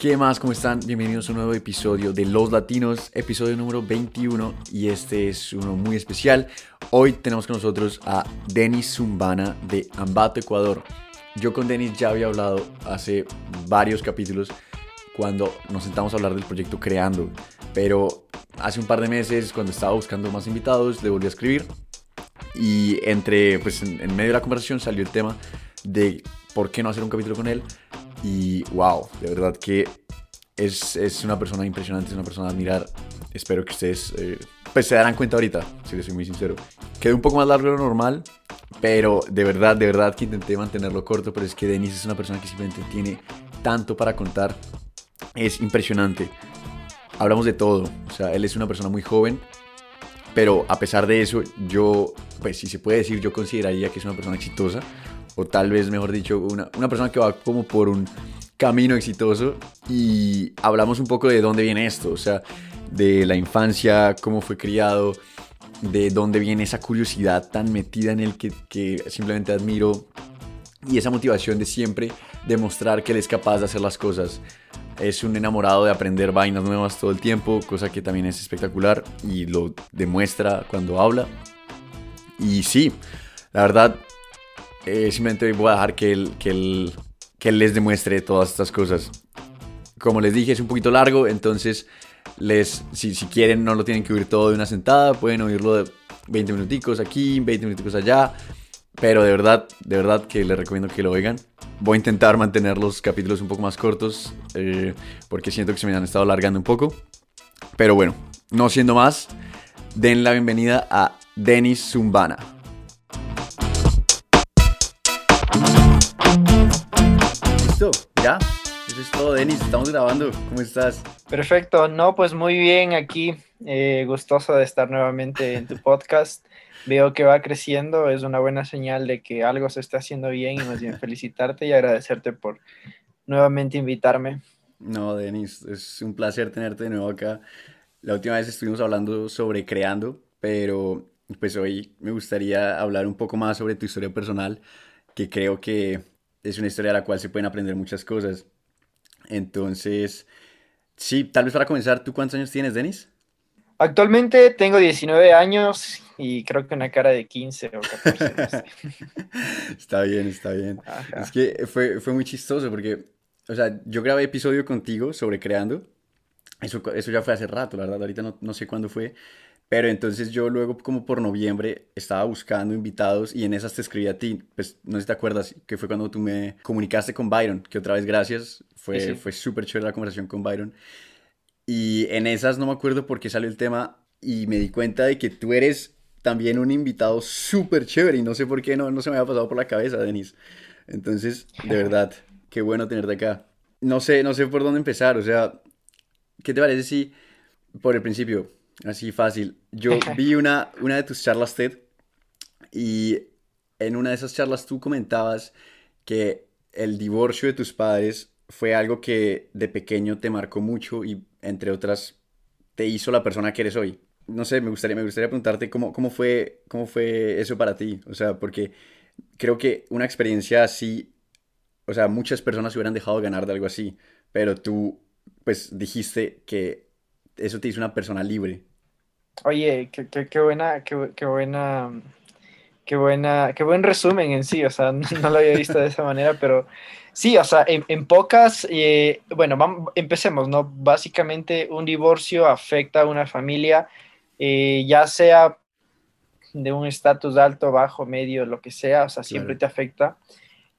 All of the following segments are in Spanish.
¿Qué más? ¿Cómo están? Bienvenidos a un nuevo episodio de Los Latinos, episodio número 21 y este es uno muy especial. Hoy tenemos con nosotros a Denis Zumbana de Ambato, Ecuador. Yo con Denis ya había hablado hace varios capítulos cuando nos sentamos a hablar del proyecto Creando, pero hace un par de meses cuando estaba buscando más invitados le volví a escribir y entre, pues en, medio de la conversación salió el tema de por qué no hacer un capítulo con él y wow, de verdad que es, es, una persona impresionante, es una persona a admirar. Espero que ustedes eh, pues se darán cuenta ahorita, si les soy muy sincero. Quedó un poco más largo de lo normal, pero de verdad, de verdad que intenté mantenerlo corto, pero es que Denis es una persona que simplemente tiene tanto para contar. Es impresionante. Hablamos de todo, o sea, él es una persona muy joven, pero a pesar de eso, yo, pues si se puede decir, yo consideraría que es una persona exitosa o tal vez, mejor dicho, una, una persona que va como por un camino exitoso y hablamos un poco de dónde viene esto, o sea, de la infancia, cómo fue criado, de dónde viene esa curiosidad tan metida en él que, que simplemente admiro y esa motivación de siempre demostrar que él es capaz de hacer las cosas. Es un enamorado de aprender vainas nuevas todo el tiempo, cosa que también es espectacular y lo demuestra cuando habla. Y sí, la verdad, eh, simplemente voy a dejar que él, que, él, que él les demuestre todas estas cosas. Como les dije, es un poquito largo, entonces les, si, si quieren no lo tienen que oír todo de una sentada, pueden oírlo de 20 minuticos aquí, 20 minuticos allá, pero de verdad, de verdad que les recomiendo que lo oigan. Voy a intentar mantener los capítulos un poco más cortos, eh, porque siento que se me han estado alargando un poco. Pero bueno, no siendo más, den la bienvenida a Denis Zumbana. Ya. Eso es todo, Denis. Estamos grabando. ¿Cómo estás? Perfecto. No, pues muy bien aquí. Eh, gustoso de estar nuevamente en tu podcast. Veo que va creciendo. Es una buena señal de que algo se está haciendo bien y más bien felicitarte y agradecerte por nuevamente invitarme. No, Denis, es un placer tenerte de nuevo acá. La última vez estuvimos hablando sobre creando, pero pues hoy me gustaría hablar un poco más sobre tu historia personal, que creo que es una historia de la cual se pueden aprender muchas cosas. Entonces, sí, tal vez para comenzar, ¿tú cuántos años tienes, Denis? Actualmente tengo 19 años y creo que una cara de 15 o 14. No sé. está bien, está bien. Ajá. Es que fue, fue muy chistoso porque, o sea, yo grabé episodio contigo sobre creando. Eso, eso ya fue hace rato, la verdad, ahorita no, no sé cuándo fue. Pero entonces yo luego, como por noviembre, estaba buscando invitados y en esas te escribí a ti. Pues no sé si te acuerdas, que fue cuando tú me comunicaste con Byron, que otra vez gracias. Fue, sí, sí. fue súper chévere la conversación con Byron. Y en esas no me acuerdo por qué salió el tema y me di cuenta de que tú eres también un invitado súper chévere y no sé por qué no, no se me había pasado por la cabeza, Denis. Entonces, de verdad, qué bueno tenerte acá. No sé, no sé por dónde empezar, o sea, ¿qué te parece si por el principio Así fácil. Yo vi una, una de tus charlas TED y en una de esas charlas tú comentabas que el divorcio de tus padres fue algo que de pequeño te marcó mucho y entre otras te hizo la persona que eres hoy. No sé, me gustaría, me gustaría preguntarte cómo, cómo, fue, cómo fue eso para ti. O sea, porque creo que una experiencia así, o sea, muchas personas se hubieran dejado ganar de algo así, pero tú pues dijiste que eso te hizo una persona libre. Oye, qué, qué, qué buena, qué, qué, buena, qué buena, qué buen resumen en sí, o sea, no, no lo había visto de esa manera, pero sí, o sea, en, en pocas, eh, bueno, vamos, empecemos, ¿no? Básicamente un divorcio afecta a una familia, eh, ya sea de un estatus alto, bajo, medio, lo que sea, o sea, siempre claro. te afecta.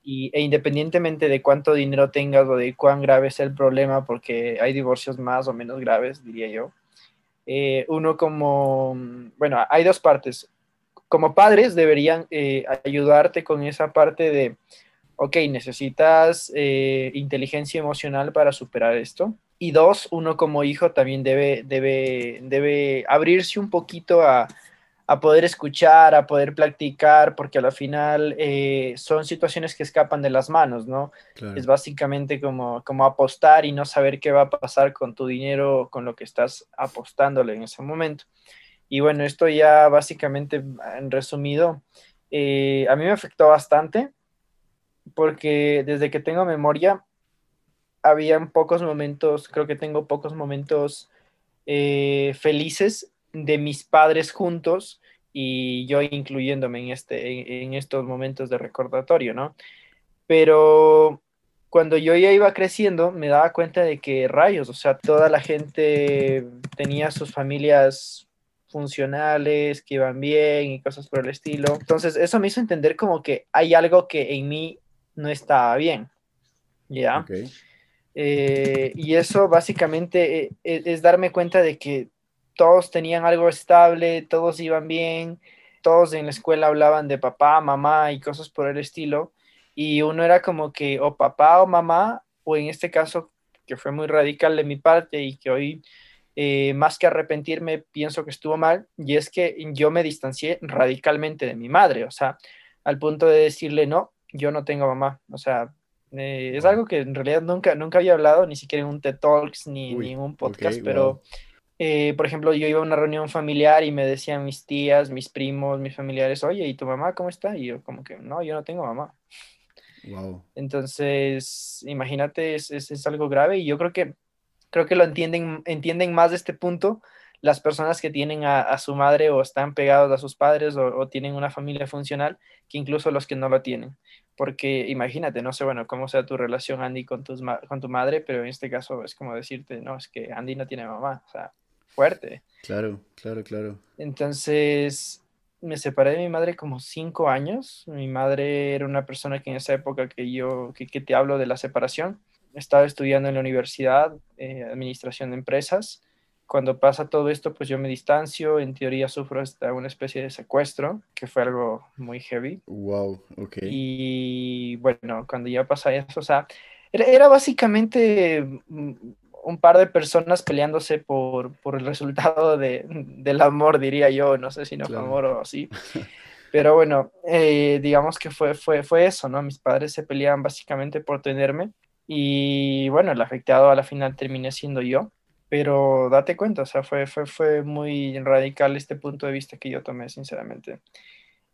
Y, e independientemente de cuánto dinero tengas o de cuán grave es el problema, porque hay divorcios más o menos graves, diría yo, eh, uno como, bueno, hay dos partes. Como padres deberían eh, ayudarte con esa parte de, ok, necesitas eh, inteligencia emocional para superar esto. Y dos, uno como hijo también debe, debe, debe abrirse un poquito a, a poder escuchar, a poder practicar, porque al final eh, son situaciones que escapan de las manos, ¿no? Claro. Es básicamente como, como apostar y no saber qué va a pasar con tu dinero, con lo que estás apostándole en ese momento. Y bueno, esto ya básicamente en resumido, eh, a mí me afectó bastante, porque desde que tengo memoria, habían pocos momentos, creo que tengo pocos momentos eh, felices de mis padres juntos y yo incluyéndome en, este, en, estos momentos de recordatorio, ¿no? Pero cuando yo ya iba creciendo, me daba cuenta de que rayos, o sea, toda la gente tenía sus familias funcionales, que iban bien y cosas por el estilo. Entonces, eso me hizo entender como que hay algo que en mí no estaba bien. ¿Ya? Eh, y eso básicamente eh, es darme cuenta de que todos tenían algo estable, todos iban bien, todos en la escuela hablaban de papá, mamá y cosas por el estilo, y uno era como que o papá o mamá, o en este caso que fue muy radical de mi parte y que hoy eh, más que arrepentirme pienso que estuvo mal, y es que yo me distancié radicalmente de mi madre, o sea, al punto de decirle, no, yo no tengo mamá, o sea, eh, es algo que en realidad nunca, nunca había hablado, ni siquiera en un TED Talks ni, en un podcast, pero... Eh, por ejemplo, yo iba a una reunión familiar y me decían mis tías, mis primos, mis familiares, oye, ¿y tu mamá cómo está? Y yo como que, no, yo no tengo mamá. Wow. Entonces, imagínate, es, es, algo grave y yo creo que, creo que lo entienden, entienden más de este punto las personas que tienen a, su madre o están pegados a sus padres o, tienen una familia funcional que incluso los que no lo tienen. Porque imagínate, no sé, bueno, cómo sea tu relación, Andy, con, tus, con tu madre, pero en este caso es como decirte, no, es que Andy no tiene mamá. O sea, fuerte. Claro, claro, claro. Entonces, me separé de mi madre como cinco años. Mi madre era una persona que en esa época que yo, que, te hablo de la separación, estaba estudiando en la universidad, eh, administración de empresas. Cuando pasa todo esto, pues yo me distancio, en teoría sufro hasta una especie de secuestro, que fue algo muy heavy. Wow, ok. Y bueno, cuando ya pasa eso, o sea, era básicamente mm, un par de personas peleándose por, el resultado del amor, diría yo, no sé si no fue amor o así. Pero bueno, eh, digamos que fue, fue, fue eso, ¿no? Mis padres se peleaban básicamente por tenerme y bueno, el afectado a la final terminé siendo yo. Pero date cuenta, o sea, fue, fue, fue muy radical este punto de vista que yo tomé, sinceramente.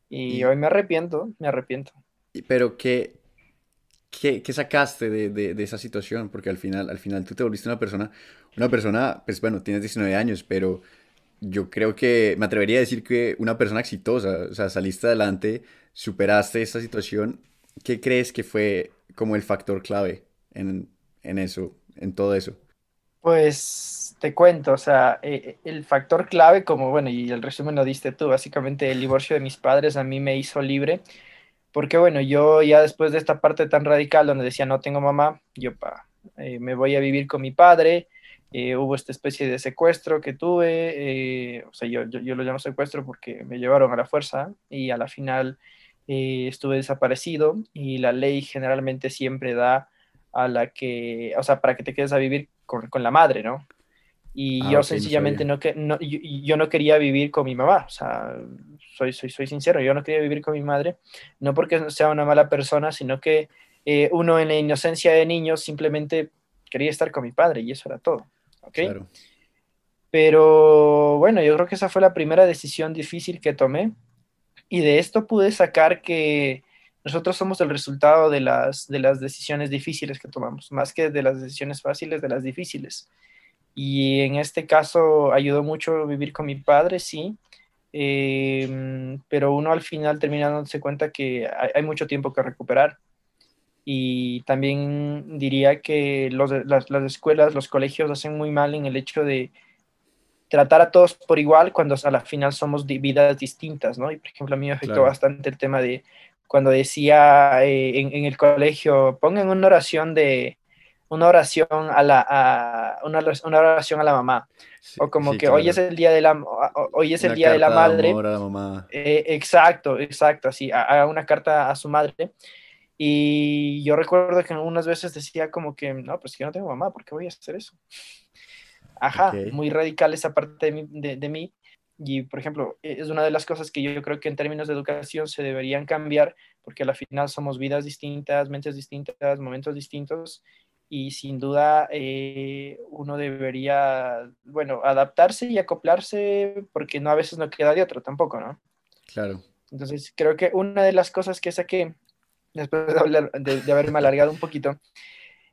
Y, y hoy me arrepiento, me arrepiento. Pero ¿qué, ¿Qué, qué sacaste de, de, de, esa situación? Porque al final, al final tú te volviste una persona, una persona, pues bueno, tienes 19 años, pero yo creo que me atrevería a decir que una persona exitosa, o sea, saliste adelante, superaste esa situación. ¿Qué crees que fue como el factor clave en, en eso, en todo eso? Pues te cuento, o sea, eh, el factor clave, como bueno, y el resumen lo diste tú, básicamente el divorcio de mis padres a mí me hizo libre porque bueno, yo ya después de esta parte tan radical donde decía no tengo mamá, yo pa, eh, me voy a vivir con mi padre, eh, hubo esta especie de secuestro que tuve, eh, o sea, yo, yo, lo llamo secuestro porque me llevaron a la fuerza y a la final estuve desaparecido y la ley generalmente siempre da a la que, o sea, para que te quedes a vivir con, con la madre, ¿no? Y ah, yo sencillamente no, que, no yo, yo, no quería vivir con mi mamá, o sea, soy, soy, soy sincero, yo no quería vivir con mi madre, no porque sea una mala persona, sino que eh, uno en la inocencia de niño simplemente quería estar con mi padre y eso era todo. ¿ok? Pero bueno, yo creo que esa fue la primera decisión difícil que tomé y de esto pude sacar que nosotros somos el resultado de las, de las decisiones difíciles que tomamos, más que de las decisiones fáciles, de las difíciles. Y en este caso ayudó mucho vivir con mi padre, sí, Em, pero uno al final termina dándose cuenta que hay, mucho tiempo que recuperar. Y también diría que los, las, las, escuelas, los colegios hacen muy mal en el hecho de tratar a todos por igual cuando a la final somos vidas distintas, ¿no? Y por ejemplo, a mí me afectó bastante el tema de cuando decía eh, en, en, el colegio, pongan una oración de, una oración a la, una, una, oración a la mamá. o como que hoy es el día de la, hoy es el día de la madre. Eh, exacto, exacto, así, haga una carta a su madre. Y yo recuerdo que algunas veces decía como que, no, pues yo no tengo mamá, ¿por qué voy a hacer eso? Ajá, muy radical esa parte de, de, mí. Y, por ejemplo, e, es una de las cosas que yo creo que en términos de educación se deberían cambiar, porque al final somos vidas distintas, mentes distintas, momentos distintos, y sin duda eh, uno debería, bueno, adaptarse y acoplarse porque no a veces no queda de otro tampoco, ¿no? Claro. Entonces creo que una de las cosas que saqué después de, de, haberme alargado un poquito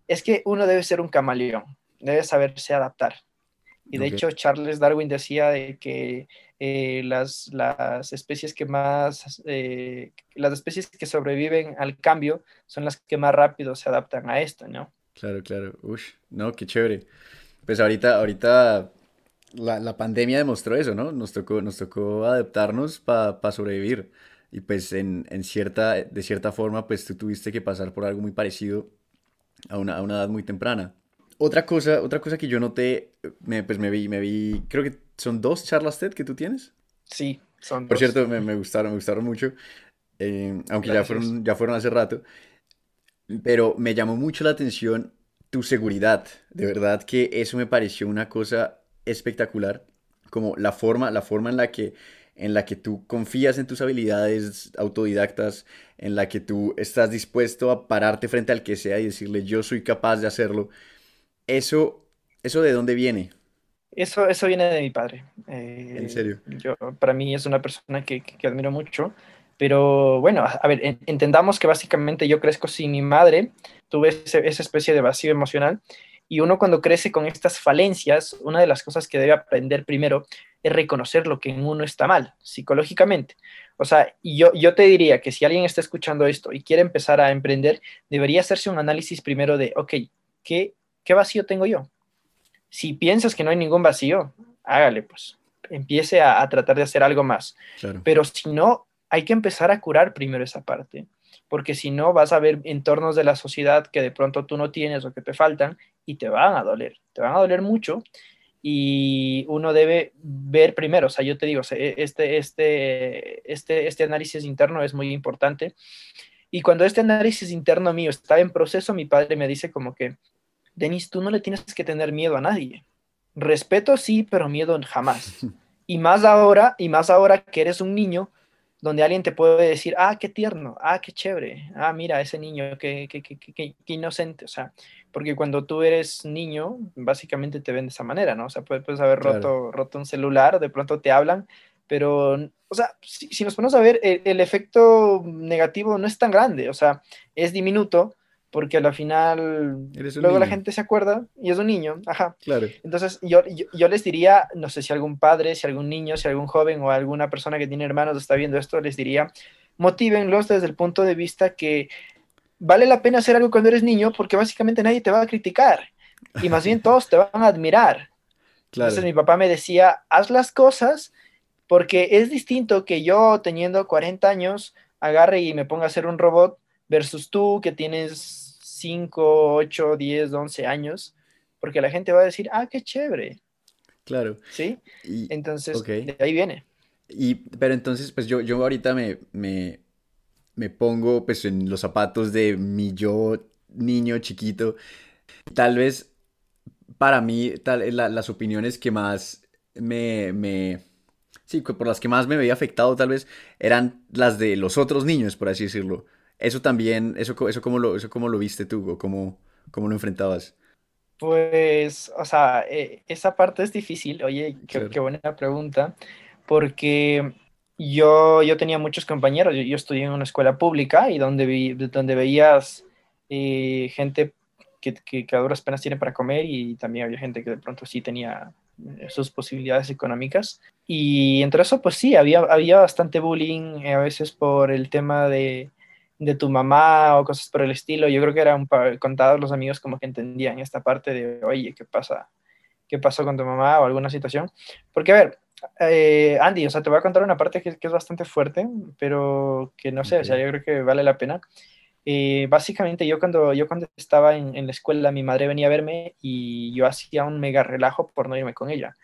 es que uno debe ser un camaleón, debe saberse adaptar. Y de hecho, Charles Darwin decía de que eh, las, las, especies que más, eh, las especies que sobreviven al cambio son las que más rápido se adaptan a esto, ¿no? Claro, claro. Uy, no, qué chévere. Pues ahorita, ahorita la, la pandemia demostró eso, ¿no? Nos tocó, nos tocó adaptarnos para sobrevivir. Y pues en, en, cierta, de cierta forma, pues tú tuviste que pasar por algo muy parecido a una, a una edad muy temprana. Otra cosa, otra cosa que yo noté, me, pues me vi, me vi, creo que son dos charlas TED que tú tienes. Sí, son Por cierto, me, me, gustaron, me gustaron mucho, eh, aunque ya fueron, ya fueron hace rato. Pero me llamó mucho la atención tu seguridad. De verdad que eso me pareció una cosa espectacular. Como la forma, la forma en la que en la que tú confías en tus habilidades autodidactas, en la que tú estás dispuesto a pararte frente al que sea y decirle yo soy capaz de hacerlo. Eso, eso de dónde viene? Eso, eso viene de mi padre. ¿En serio? Yo, para mí es una persona que, que, admiro mucho. Pero bueno, a ver, entendamos que básicamente yo crezco sin mi madre, tuve esa especie de vacío emocional y uno cuando crece con estas falencias, una de las cosas que debe aprender primero es reconocer lo que en uno está mal, psicológicamente. O sea, yo, yo te diría que si alguien está escuchando esto y quiere empezar a emprender, debería hacerse un análisis primero de, ok, ¿qué, qué vacío tengo yo? Si piensas que no hay ningún vacío, hágale, pues, empiece a, a tratar de hacer algo más. Claro. Pero si no, hay que empezar a curar primero esa parte porque si no vas a ver entornos de la sociedad que de pronto tú no tienes o que te faltan y te van a doler, te van a doler mucho y uno debe ver primero, o sea, yo te digo, este, este, este, este análisis interno es muy importante. Y cuando este análisis interno mío estaba en proceso, mi padre me dice como que, Denis, tú no le tienes que tener miedo a nadie. Respeto sí, pero miedo jamás. Y más ahora, y más ahora que eres un niño, donde alguien te puede decir, ah, qué tierno, ah, qué chévere, ah, mira, ese niño, qué, qué, qué, qué, inocente, o sea, porque cuando tú eres niño, básicamente te ven de esa manera, ¿no? O sea, puedes, puedes haber roto, claro. roto un celular, de pronto te hablan, pero, o sea, si, si nos ponemos a ver, el, el, efecto negativo no es tan grande, o sea, es diminuto, porque al final luego niño. la gente se acuerda y es un niño, ajá. Claro. Entonces yo, yo, yo, les diría, no sé si algún padre, si algún niño, si algún joven o alguna persona que tiene hermanos está viendo esto, les diría, motívenlos desde el punto de vista que vale la pena hacer algo cuando eres niño porque básicamente nadie te va a criticar y más bien todos te van a admirar. Claro. Entonces mi papá me decía, haz las cosas porque es distinto que yo teniendo 40 años agarre y me ponga a hacer un robot versus tú que tienes 5, 8, 10, 11 años, porque la gente va a decir, ah, qué chévere. Claro. ¿Sí? Y, entonces, okay. de ahí viene. Y, pero entonces, pues yo, yo ahorita me, me, me pongo pues en los zapatos de mi yo niño chiquito. Tal vez para mí tal, la, las opiniones que más me, me, sí, por las que más me veía afectado tal vez eran las de los otros niños, por así decirlo. Eso también, eso, eso, cómo, lo, eso cómo lo viste tú o cómo, cómo lo enfrentabas. Pues, o sea, eh, esa parte es difícil. Oye, qué, claro. qué buena pregunta, porque yo, yo tenía muchos compañeros. Yo, yo, estudié en una escuela pública y donde, vi, donde veías eh, gente que, que, que, a duras penas tiene para comer y también había gente que de pronto sí tenía eh, sus posibilidades económicas. Y entre eso, pues sí, había, había bastante bullying eh, a veces por el tema de, de tu mamá o cosas por el estilo. Yo creo que eran contados los amigos como que entendían esta parte de, oye, ¿qué pasa? ¿Qué pasó con tu mamá o alguna situación? Porque, a ver, eh, Andy, o sea, te voy a contar una parte que, que, es bastante fuerte, pero que no sé, okay. o sea, yo creo que vale la pena. Eh, básicamente yo cuando, yo cuando estaba en, en, la escuela, mi madre venía a verme y yo hacía un mega relajo por no irme con ella.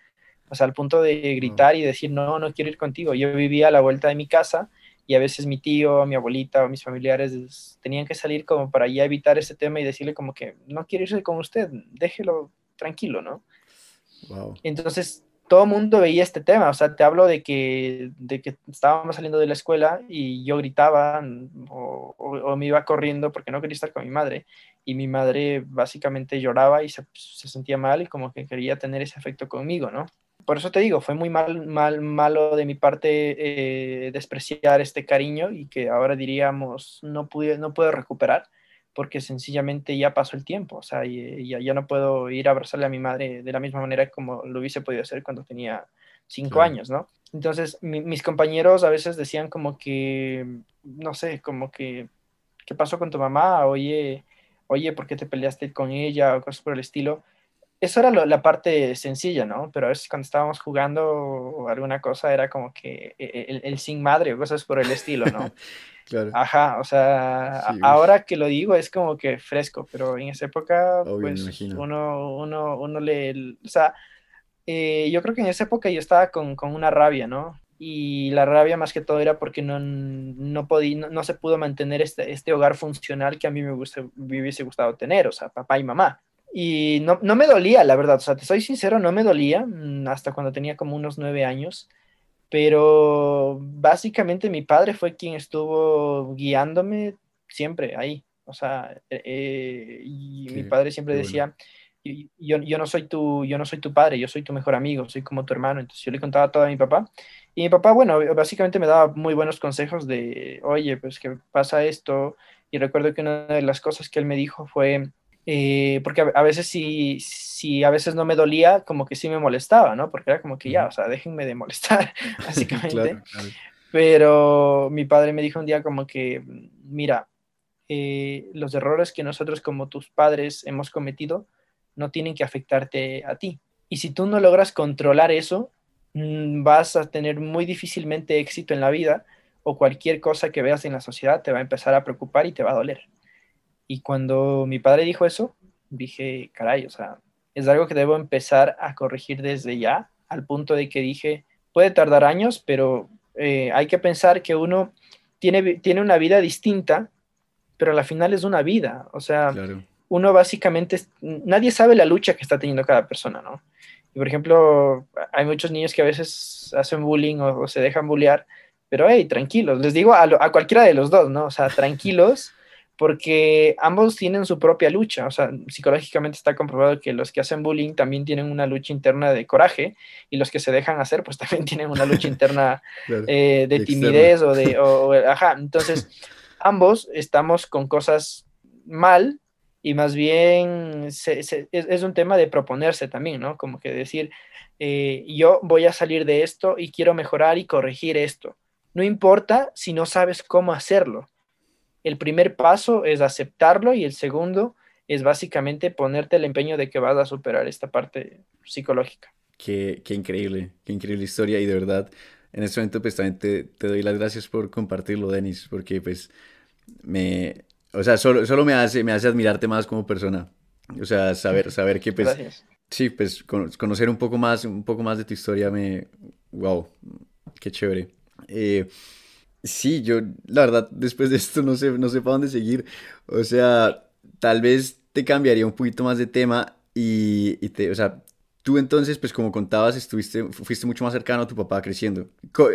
O sea, al punto de gritar y decir, no, no quiero ir contigo. Yo vivía a la vuelta de mi casa y a veces mi tío, mi abuelita o mis familiares tenían que salir como para ya evitar ese tema y decirle como que no quiero irse con usted, déjelo tranquilo, ¿no? Wow. Entonces, todo el mundo veía este tema, o sea, te hablo de que, de que estábamos saliendo de la escuela y yo gritaba o, o, o, me iba corriendo porque no quería estar con mi madre y mi madre básicamente lloraba y se, se sentía mal y como que quería tener ese afecto conmigo, ¿no? Por eso te digo, fue muy mal, mal, malo de mi parte eh, despreciar este cariño y que ahora diríamos no, pude, no puedo recuperar, porque sencillamente ya pasó el tiempo, o sea, ya, ya no puedo ir a abrazarle a mi madre de la misma manera como lo hubiese podido hacer cuando tenía cinco años, ¿no? Entonces, mis compañeros a veces decían como que, no sé, como que, ¿qué pasó con tu mamá? Oye, oye, ¿por qué te peleaste con ella? O cosas por el estilo. Eso era la parte sencilla, ¿no? Pero a veces cuando estábamos jugando o alguna cosa era como que e, e, el, el sin madre o cosas por el estilo, ¿no? claro. Ajá, o sea, ahora que lo digo es como que fresco, pero en esa época, pues uno, uno, uno le, o sea, eh, yo creo que en esa época yo estaba con, con, una rabia, ¿no? Y la rabia más que todo era porque no, no, podía, no, se pudo mantener este, este hogar funcional que a mí me, gusta, me hubiese gustado tener, o sea, papá y mamá. Y no, no, me dolía, la verdad, o sea, te soy sincero, no me dolía mm, hasta cuando tenía como unos nueve años, pero básicamente mi padre fue quien estuvo guiándome siempre ahí, o sea, eh, y mi padre siempre decía, yo, yo, no soy tu, yo no soy tu padre, yo soy tu mejor amigo, soy como tu hermano. Entonces yo le contaba todo a mi papá. Y mi papá, bueno, básicamente me daba muy buenos consejos de, oye, pues que pasa esto. Y recuerdo que una de las cosas que él me dijo fue, eh, porque a, veces si, si a veces no me dolía, como que sí me molestaba, ¿no? Porque era como que ya, o sea, déjenme de molestar, básicamente. Pero mi padre me dijo un día como que, mira, eh, los errores que nosotros como tus padres hemos cometido, no tienen que afectarte a ti. Y si tú no logras controlar eso, mm, vas a tener muy difícilmente éxito en la vida o cualquier cosa que veas en la sociedad te va a empezar a preocupar y te va a doler. Y cuando mi padre dijo eso, dije, caray, o sea, es algo que debo empezar a corregir desde ya, al punto de que dije, puede tardar años, pero eh, hay que pensar que uno tiene, tiene una vida distinta, pero al final es una vida. O sea, uno básicamente, nadie sabe la lucha que está teniendo cada persona, ¿no? Y por ejemplo, hay muchos niños que a veces hacen bullying o, se dejan bullear, pero hey, tranquilos, les digo a, a, cualquiera de los dos, ¿no? O sea, tranquilos, porque ambos tienen su propia lucha, o sea, psicológicamente está comprobado que los que hacen bullying también tienen una lucha interna de coraje y los que se dejan hacer, pues también tienen una lucha interna eh, de timidez o de, o, ajá, entonces ambos estamos con cosas mal y más bien es, un tema de proponerse también, ¿no? Como que decir, eh, yo voy a salir de esto y quiero mejorar y corregir esto. No importa si no sabes cómo hacerlo. El primer paso es aceptarlo y el segundo es básicamente ponerte el empeño de que vas a superar esta parte psicológica. Qué, qué increíble, qué increíble historia y de verdad, en este momento pues también te, te doy las gracias por compartirlo, Denis, porque pues me, o sea, solo, solo me, hace, me hace admirarte más como persona. O sea, saber, saber que pues... Sí, pues conocer un poco más, un poco más de tu historia me... Wow, qué chévere. Eh, sí, yo la verdad después de esto no sé, no sé para dónde seguir. O sea, tal vez te cambiaría un poquito más de tema y, y te, o sea, tú entonces, pues como contabas, estuviste, fuiste mucho más cercano a tu papá creciendo.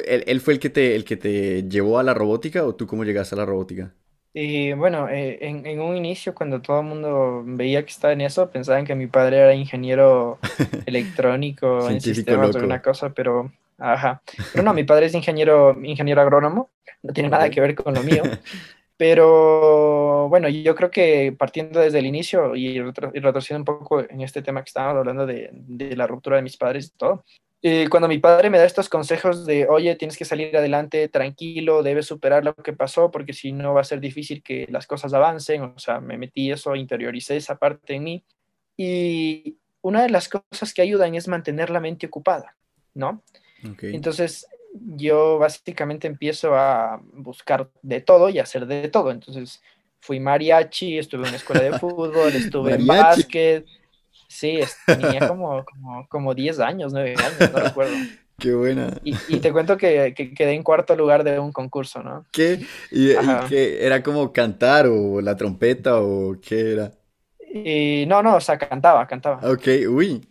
¿Él, él fue el que, te, el que te llevó a la robótica o tú cómo llegaste a la robótica? Y bueno, eh, en, en, un inicio, cuando todo el mundo veía que estaba en eso, pensaban que mi padre era ingeniero electrónico en sistemas o alguna cosa, pero ajá. Pero no, mi padre es ingeniero, ingeniero agrónomo, no tiene nada que ver con lo mío. Pero bueno, yo creo que partiendo desde el inicio y, retrocediendo un poco en este tema que estábamos hablando de, de la ruptura de mis padres y todo, eh, cuando mi padre me da estos consejos de, oye, tienes que salir adelante, tranquilo, debes superar lo que pasó, porque si no va a ser difícil que las cosas avancen, o sea, me metí eso, interioricé esa parte en mí. Y una de las cosas que ayudan es mantener la mente ocupada, ¿no? Entonces, yo básicamente empiezo a buscar de todo y hacer de todo. Entonces, fui mariachi, estuve en una escuela de fútbol, estuve en básquet Sí, tenía como, como, como 10 años, 9 años, no recuerdo. Qué buena. Y, te cuento que, quedé en cuarto lugar de un concurso, ¿no? ¿Qué? ¿Y, qué? ¿Era como cantar o la trompeta o qué era? Y, no, no, o sea, cantaba, cantaba. Ok, uy,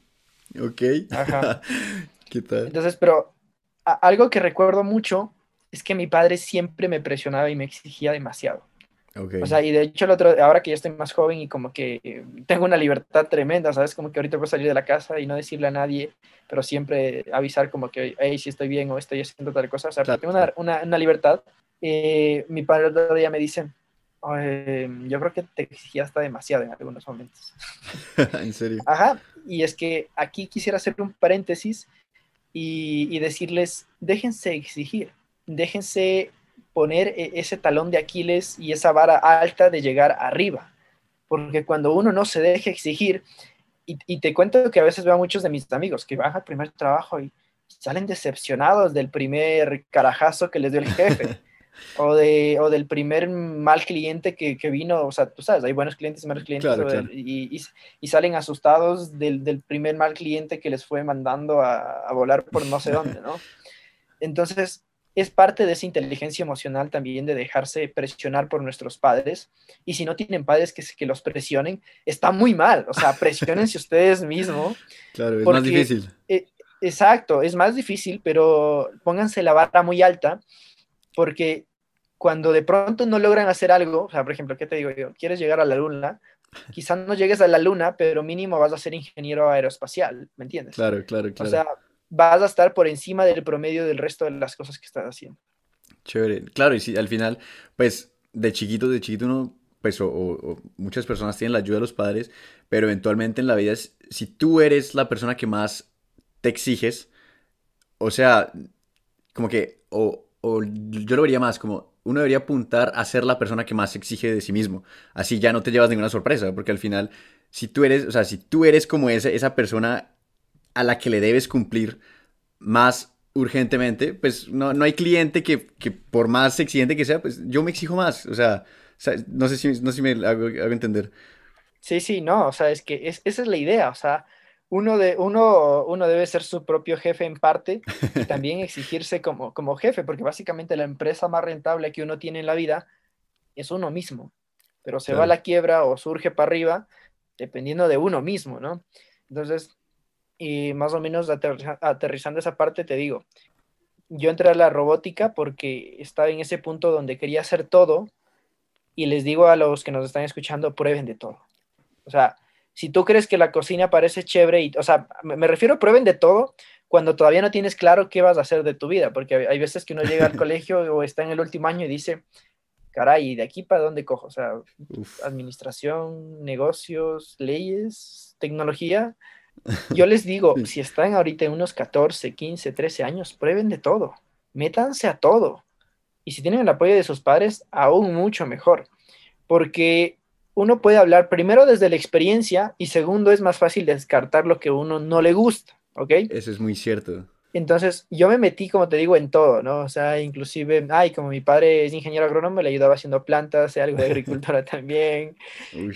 ok. Ajá. ¿Qué tal? Entonces, pero algo que recuerdo mucho es que mi padre siempre me presionaba y me exigía demasiado. O sea, y de hecho, el otro, ahora que ya estoy más joven y como que tengo una libertad tremenda, ¿sabes? Como que ahorita puedo salir de la casa y no decirle a nadie, pero siempre avisar como que, hey, si estoy bien o estoy haciendo tal cosa. O sea, tengo una, una, una libertad. Eh, mi padre el otro día me dice, yo creo que te exigía hasta demasiado en algunos momentos. ¿En serio? Ajá, y es que aquí quisiera hacer un paréntesis y, decirles, déjense exigir, déjense poner e, ese talón de Aquiles y esa vara alta de llegar arriba, porque cuando uno no se deja exigir, y, y te cuento que a veces veo a muchos de mis amigos que van al primer trabajo y salen decepcionados del primer carajazo que les dio el jefe. o, de, o del primer mal cliente que, que, vino, o sea, tú sabes, hay buenos clientes y malos clientes, Y, y, salen asustados del, del, primer mal cliente que les fue mandando a, a, volar por no sé dónde, ¿no? Entonces, es parte de esa inteligencia emocional también de dejarse presionar por nuestros padres. Y si no tienen padres que, que los presionen, está muy mal. O sea, presionense ustedes mismos. Claro, es más difícil. Eh, exacto, es más difícil, pero pónganse la vara muy alta porque cuando de pronto no logran hacer algo, o sea, por ejemplo, ¿qué te digo yo? ¿Quieres llegar a la luna? Quizás no llegues a la luna, pero mínimo vas a ser ingeniero aeroespacial, ¿me entiendes? Claro, claro, claro. O sea, vas a estar por encima del promedio del resto de las cosas que estás haciendo. Chévere. Claro, y si al final, pues, de chiquito, de chiquito uno, pues, o, o, muchas personas tienen la ayuda de los padres, pero eventualmente en la vida, es, si tú eres la persona que más te exiges, o sea, como que, o, o yo lo vería más como uno debería apuntar a ser la persona que más exige de sí mismo. Así ya no te llevas ninguna sorpresa, porque al final, si tú eres, o sea, si tú eres como esa, esa persona a la que le debes cumplir más urgentemente, pues no, no hay cliente que, que, por más exigente que sea, pues yo me exijo más. O sea, no sé si, no sé si me hago, hago, entender. Sí, sí, no, o sea, es que es, esa es la idea, o sea, uno, de, uno, uno debe ser su propio jefe en parte y también exigirse como, como jefe, porque básicamente la empresa más rentable que uno tiene en la vida es uno mismo, pero se va a la quiebra o surge para arriba dependiendo de uno mismo, ¿no? Entonces, y más o menos aterrizando esa parte, te digo, yo entré a la robótica porque estaba en ese punto donde quería hacer todo y les digo a los que nos están escuchando, prueben de todo. O sea, si tú crees que la cocina parece chévere, y, o sea, me, refiero, prueben de todo cuando todavía no tienes claro qué vas a hacer de tu vida, porque hay, veces que uno llega al colegio o está en el último año y dice, caray, ¿de aquí para dónde cojo? O sea, administración, negocios, leyes, tecnología. Yo les digo, si están ahorita en unos 14, 15, 13 años, prueben de todo, métanse a todo. Y si tienen el apoyo de sus padres, aún mucho mejor, porque uno puede hablar primero desde la experiencia y segundo es más fácil descartar lo que uno no le gusta, ¿ok? Eso es muy cierto. Entonces, yo me metí, como te digo, en todo, ¿no? O sea, inclusive, ay, como mi padre es ingeniero agrónomo, le ayudaba haciendo plantas, algo de agricultura también.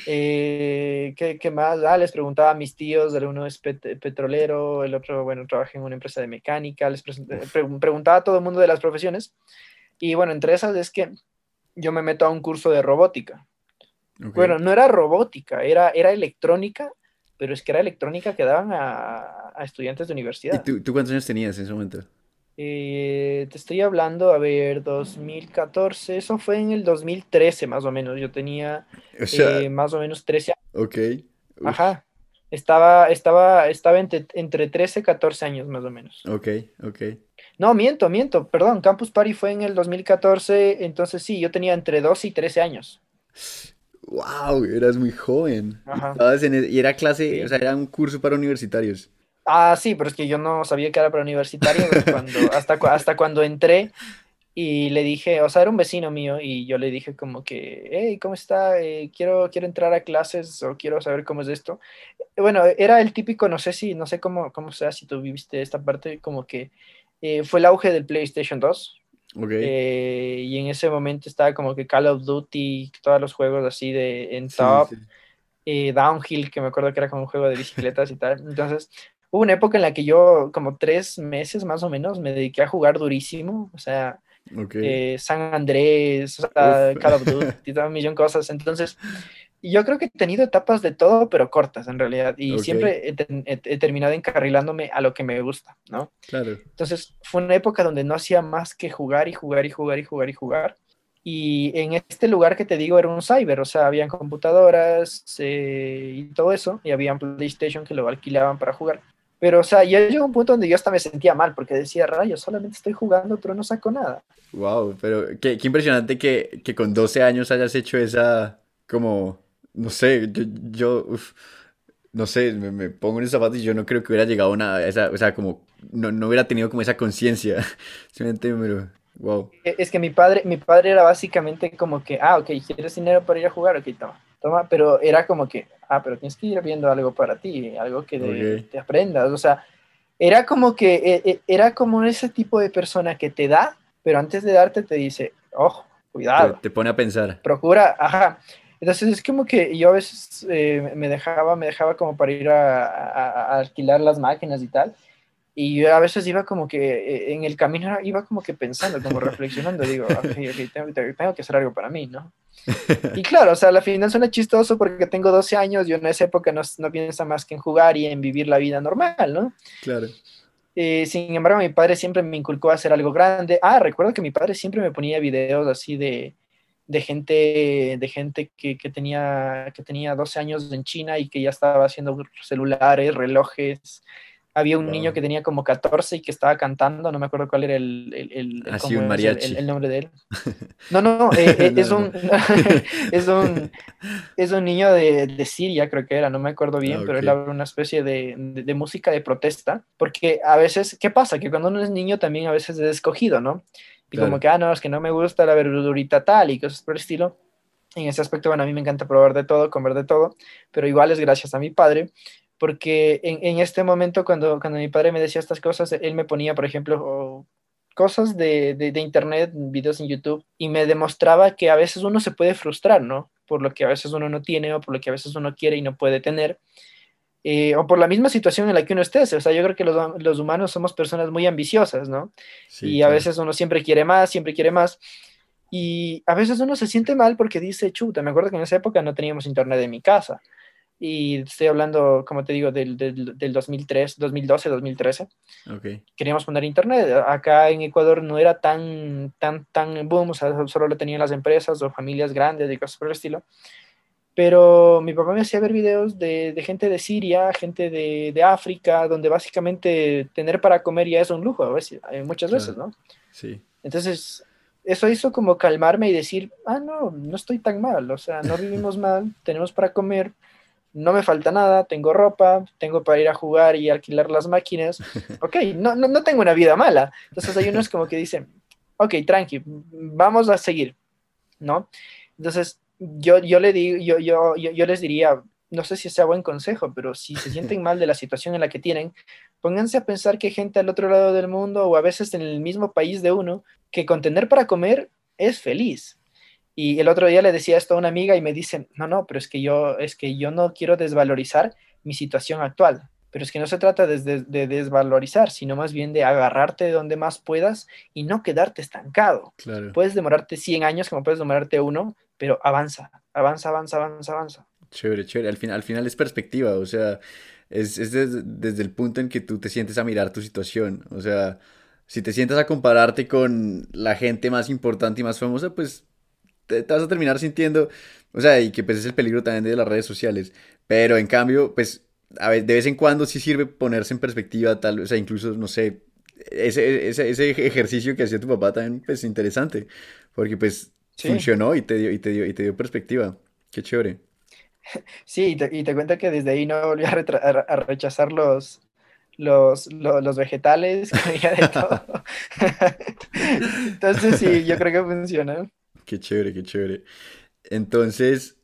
Eh, ¿qué, ¿qué, más? Ah, les preguntaba a mis tíos, el uno es petrolero, el otro, bueno, trabaja en una empresa de mecánica, les preguntaba a todo el mundo de las profesiones. Y bueno, entre esas es que yo me meto a un curso de robótica, bueno, no era robótica, era, era electrónica, pero es que era electrónica que daban a, a estudiantes de universidad. ¿Y tú, cuántos años tenías en ese momento? Eh, te estoy hablando, a ver, 2014, eso fue en el 2013 más o menos, yo tenía eh, más o menos 13 años. Ok. Ajá, estaba, estaba, estaba entre, entre 13 y 14 años más o menos. Ok, ok. No, miento, miento, perdón, Campus Party fue en el 2014, entonces sí, yo tenía entre 12 y 13 años. Wow, eras muy joven. E, y era clase, o sea, era un curso para universitarios. Ah, sí, pero es que yo no sabía que era para universitarios cuando, hasta, hasta cuando entré y le dije, o sea, era un vecino mío y yo le dije como que, hey, ¿cómo está? Eh, quiero, quiero entrar a clases o quiero saber cómo es esto. Bueno, era el típico, no sé si, no sé cómo, cómo sea, si tú viviste esta parte, como que eh, fue el auge del PlayStation 2 eh, y en ese momento estaba como que Call of Duty, todos los juegos así de en top, eh, Downhill, que me acuerdo que era como un juego de bicicletas y tal. Entonces, hubo una época en la que yo, como tres meses más o menos, me dediqué a jugar durísimo, o sea, eh, San Andrés, Call of Duty, todo un millón de cosas. Entonces, yo creo que he tenido etapas de todo, pero cortas en realidad. Y siempre he, terminado encarrilándome a lo que me gusta, ¿no? Claro. Entonces fue una época donde no hacía más que jugar y jugar y jugar y jugar y jugar. Y en este lugar que te digo era un cyber, o sea, habían computadoras eh, y todo eso, y habían PlayStation que lo alquilaban para jugar. Pero, o sea, ya llegó un punto donde yo hasta me sentía mal porque decía, rayos, solamente estoy jugando, pero no saco nada. Wow, pero qué, qué impresionante que, que, con 12 años hayas hecho esa, como, no sé, yo, yo no sé, me, me, pongo en el zapato y yo no creo que hubiera llegado a una, esa, o sea, como, no, no hubiera tenido como esa conciencia. Simplemente, pero, wow. E, es que mi padre, mi padre era básicamente como que, ah, ok, ¿quieres dinero para ir a jugar? Ok, toma, toma, pero era como que, ah, pero tienes que ir viendo algo para ti, algo que de, te aprendas, o sea, era como que, e, e, era como ese tipo de persona que te da, pero antes de darte te dice, ojo, cuidado. Te, te pone a pensar. Procura, ajá. Entonces es como que yo a veces eh, me dejaba, me dejaba como para ir a, a, alquilar las máquinas y tal. Y yo a veces iba como que eh, en el camino iba como que pensando, como reflexionando, digo, okay, okay, tengo, tengo, que hacer algo para mí, ¿no? Y claro, o sea, la final suena chistoso porque tengo 12 años, yo en esa época no, no pienso más que en jugar y en vivir la vida normal, ¿no? Claro. Eh, sin embargo, mi padre siempre me inculcó a hacer algo grande. Ah, recuerdo que mi padre siempre me ponía videos así de, de gente, de gente que, tenía, que tenía 12 años en China y que ya estaba haciendo celulares, relojes. Había un niño que tenía como 14 y que estaba cantando, no me acuerdo cuál era el, el, el, nombre de él. No, no, eh, eh, es, Un, es, un, es un niño de, de, Siria, creo que era, no me acuerdo bien, ah, pero él habla una especie de, de, música de protesta, porque a veces, ¿qué pasa? Que cuando uno es niño también a veces es escogido, ¿no? Y como que, ah, no, es que no me gusta la verdurita tal y cosas por el estilo. En ese aspecto, bueno, a mí me encanta probar de todo, comer de todo, pero igual es gracias a mi padre, porque en, en este momento, cuando, cuando mi padre me decía estas cosas, él me ponía, por ejemplo, cosas de, de, de, internet, videos en YouTube, y me demostraba que a veces uno se puede frustrar, ¿no? Por lo que a veces uno no tiene o por lo que a veces uno quiere y no puede tener. Eh, o por la misma situación en la que uno esté. O sea, yo creo que los, los humanos somos personas muy ambiciosas, ¿no? y a veces uno siempre quiere más, siempre quiere más. Y a veces uno se siente mal porque dice, chuta, me acuerdo que en esa época no teníamos internet en mi casa. Y estoy hablando, como te digo, del, del, del 2003, 2012, 2013. Okay. Queríamos poner internet. Acá en Ecuador no era tan, tan, tan boom, o sea, solo lo tenían las empresas o familias grandes y cosas por el estilo. Pero mi papá me hacía ver videos de, de gente de Siria, gente de, de, África, donde básicamente tener para comer ya es un lujo, a veces, eh, muchas veces, ¿no? Sí. Entonces, eso hizo como calmarme y decir, ah, no, no estoy tan mal, o sea, no vivimos mal, tenemos para comer, no me falta nada, tengo ropa, tengo para ir a jugar y alquilar las máquinas, ok, no, no, no tengo una vida mala. Entonces hay unos como que dicen, ok, tranqui, vamos a seguir, ¿no? Entonces, yo, yo, le digo, yo, yo, yo, les diría, no sé si sea buen consejo, pero si se sienten mal de la situación en la que tienen, pónganse a pensar que hay gente al otro lado del mundo o a veces en el mismo país de uno que con tener para comer es feliz. Y el otro día le decía esto a una amiga y me dice, no, no, pero es que yo, es que yo no quiero desvalorizar mi situación actual. Pero es que no se trata de, de, de desvalorizar, sino más bien de agarrarte de donde más puedas y no quedarte estancado. Claro. Puedes demorarte 100 años como puedes demorarte uno, pero avanza, avanza, avanza, avanza, avanza. Chévere, chévere. Al final, al final es perspectiva, o sea, es, es desde, desde, el punto en que tú te sientes a mirar tu situación. O sea, si te sientas a compararte con la gente más importante y más famosa, pues te, vas a terminar sintiendo, o sea, y que pues es el peligro también de las redes sociales. Pero en cambio, pues, a ver, de vez en cuando sí sirve ponerse en perspectiva, tal, o sea, incluso, no sé, ese, ese, ese ejercicio que hacía tu papá también, pues, interesante. Porque, pues, Sí. funcionó y te, dio, y, te dio, y te dio perspectiva. Qué chévere. Sí, y te, y te cuento que desde ahí no volví a, a rechazar los, los, los, los, vegetales, comía de todo. Entonces sí, yo creo que funciona. Qué chévere, qué chévere. Entonces,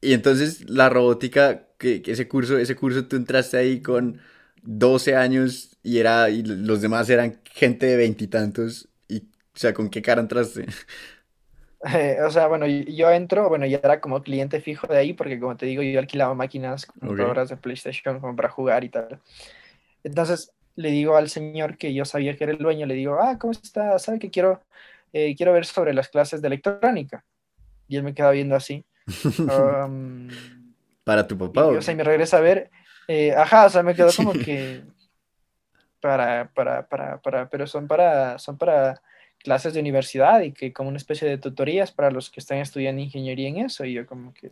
y entonces la robótica, que, que ese curso, ese curso tú entraste ahí con 12 años y era, y los demás eran gente de veintitantos, y, o sea, ¿con qué cara entraste? Eh, o sea, bueno, yo entro, bueno, ya era como cliente fijo de ahí, porque como te digo, yo alquilaba máquinas, computadoras okay. de PlayStation como para jugar y tal. Entonces le digo al señor que yo sabía que era el dueño, le digo, ah, ¿cómo está? ¿Sabe que quiero, eh, quiero ver sobre las clases de electrónica? Y él me queda viendo así. um, ¿Para tu papá? Y, o sea, y me regresa a ver, eh, ajá, o sea, me quedó como que para, para, para, para, pero son para, son para clases de universidad y que como una especie de tutorías para los que están estudiando ingeniería en eso. Y yo como que,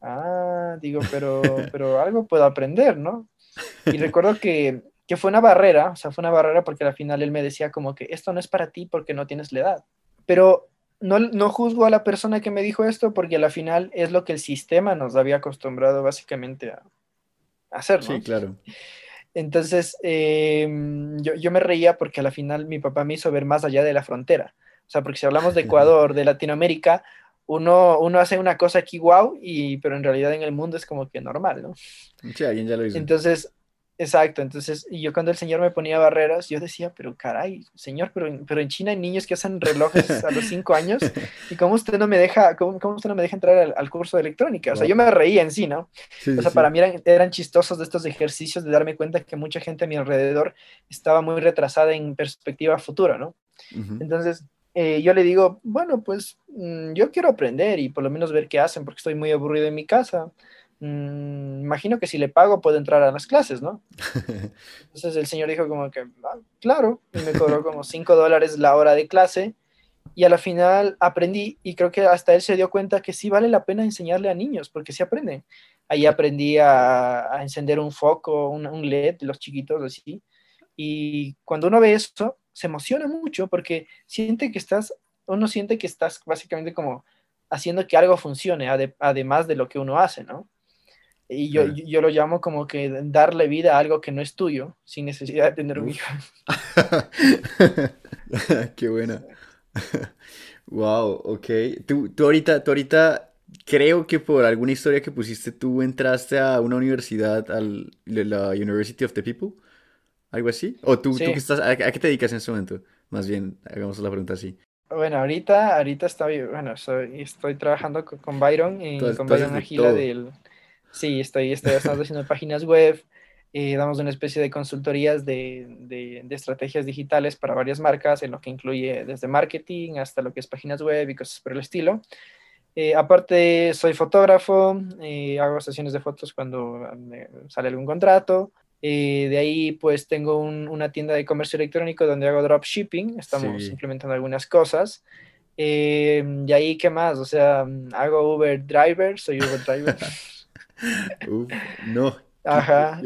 ah, digo, pero, pero algo puedo aprender, ¿no? Y recuerdo que, que fue una barrera, o sea, fue una barrera porque al final él me decía como que esto no es para ti porque no tienes la edad. Pero no, no juzgo a la persona que me dijo esto porque al final es lo que el sistema nos había acostumbrado básicamente a, hacer, ¿no? Sí, claro. Entonces, em, yo, yo, me reía porque al final mi papá me hizo ver más allá de la frontera. O sea, porque si hablamos de Ecuador, de Latinoamérica, uno, uno hace una cosa aquí wow, y, pero en realidad en el mundo es como que normal, ¿no? Sí, alguien ya lo hizo. Entonces, exacto, entonces y yo cuando el señor me ponía barreras, yo decía, pero caray, señor, pero, pero en China hay niños que hacen relojes a los cinco años, ¿y cómo usted no me deja, cómo, cómo usted no me deja entrar al, al, curso de electrónica? O sea, yo me reía en sí, ¿no? Sí, o sea, sí. para mí eran, eran chistosos de estos ejercicios de darme cuenta que mucha gente a mi alrededor estaba muy retrasada en perspectiva futura, ¿no? Uh -huh. Entonces, eh, yo le digo, bueno, pues mmm, yo quiero aprender y por lo menos ver qué hacen porque estoy muy aburrido en mi casa. Mm, imagino que si le pago puedo entrar a las clases, ¿no? Entonces el señor dijo como que, ah, claro, y me cobró como 5 dólares la hora de clase y a la final aprendí y creo que hasta él se dio cuenta que sí vale la pena enseñarle a niños porque sí aprenden. Ahí aprendí a, a encender un foco, un, un LED, los chiquitos así. Y cuando uno ve eso, se emociona mucho porque siente que estás, uno siente que estás básicamente como haciendo que algo funcione, ade además de lo que uno hace, ¿no? Y yo, yo, yo, lo llamo como que darle vida a algo que no es tuyo, sin necesidad de tener un hijo. Qué buena. wow, ok. Tú, tú, ahorita, tú ahorita, creo que por alguna historia que pusiste, tú entraste a una universidad, a la University of the People. ¿Algo así? ¿O tú, sí. tú que estás, a, a, qué te dedicas en este momento? Más bien, hagamos la pregunta así. Bueno, ahorita, ahorita estoy, bueno, soy, estoy trabajando con, con Byron y entonces, con Byron Agila del... Sí, estoy, estoy haciendo páginas web, eh, damos una especie de consultorías de, de, de, estrategias digitales para varias marcas, en lo que incluye desde marketing hasta lo que es páginas web y cosas por el estilo. Eh, aparte, soy fotógrafo, eh, hago sesiones de fotos cuando me sale algún contrato. Eh, de ahí pues tengo un, una tienda de comercio electrónico donde hago dropshipping, estamos sí. implementando algunas cosas. Eh, y ahí, ¿qué más? O sea, hago Uber Driver, soy Uber Driver. Uf, no. Ajá.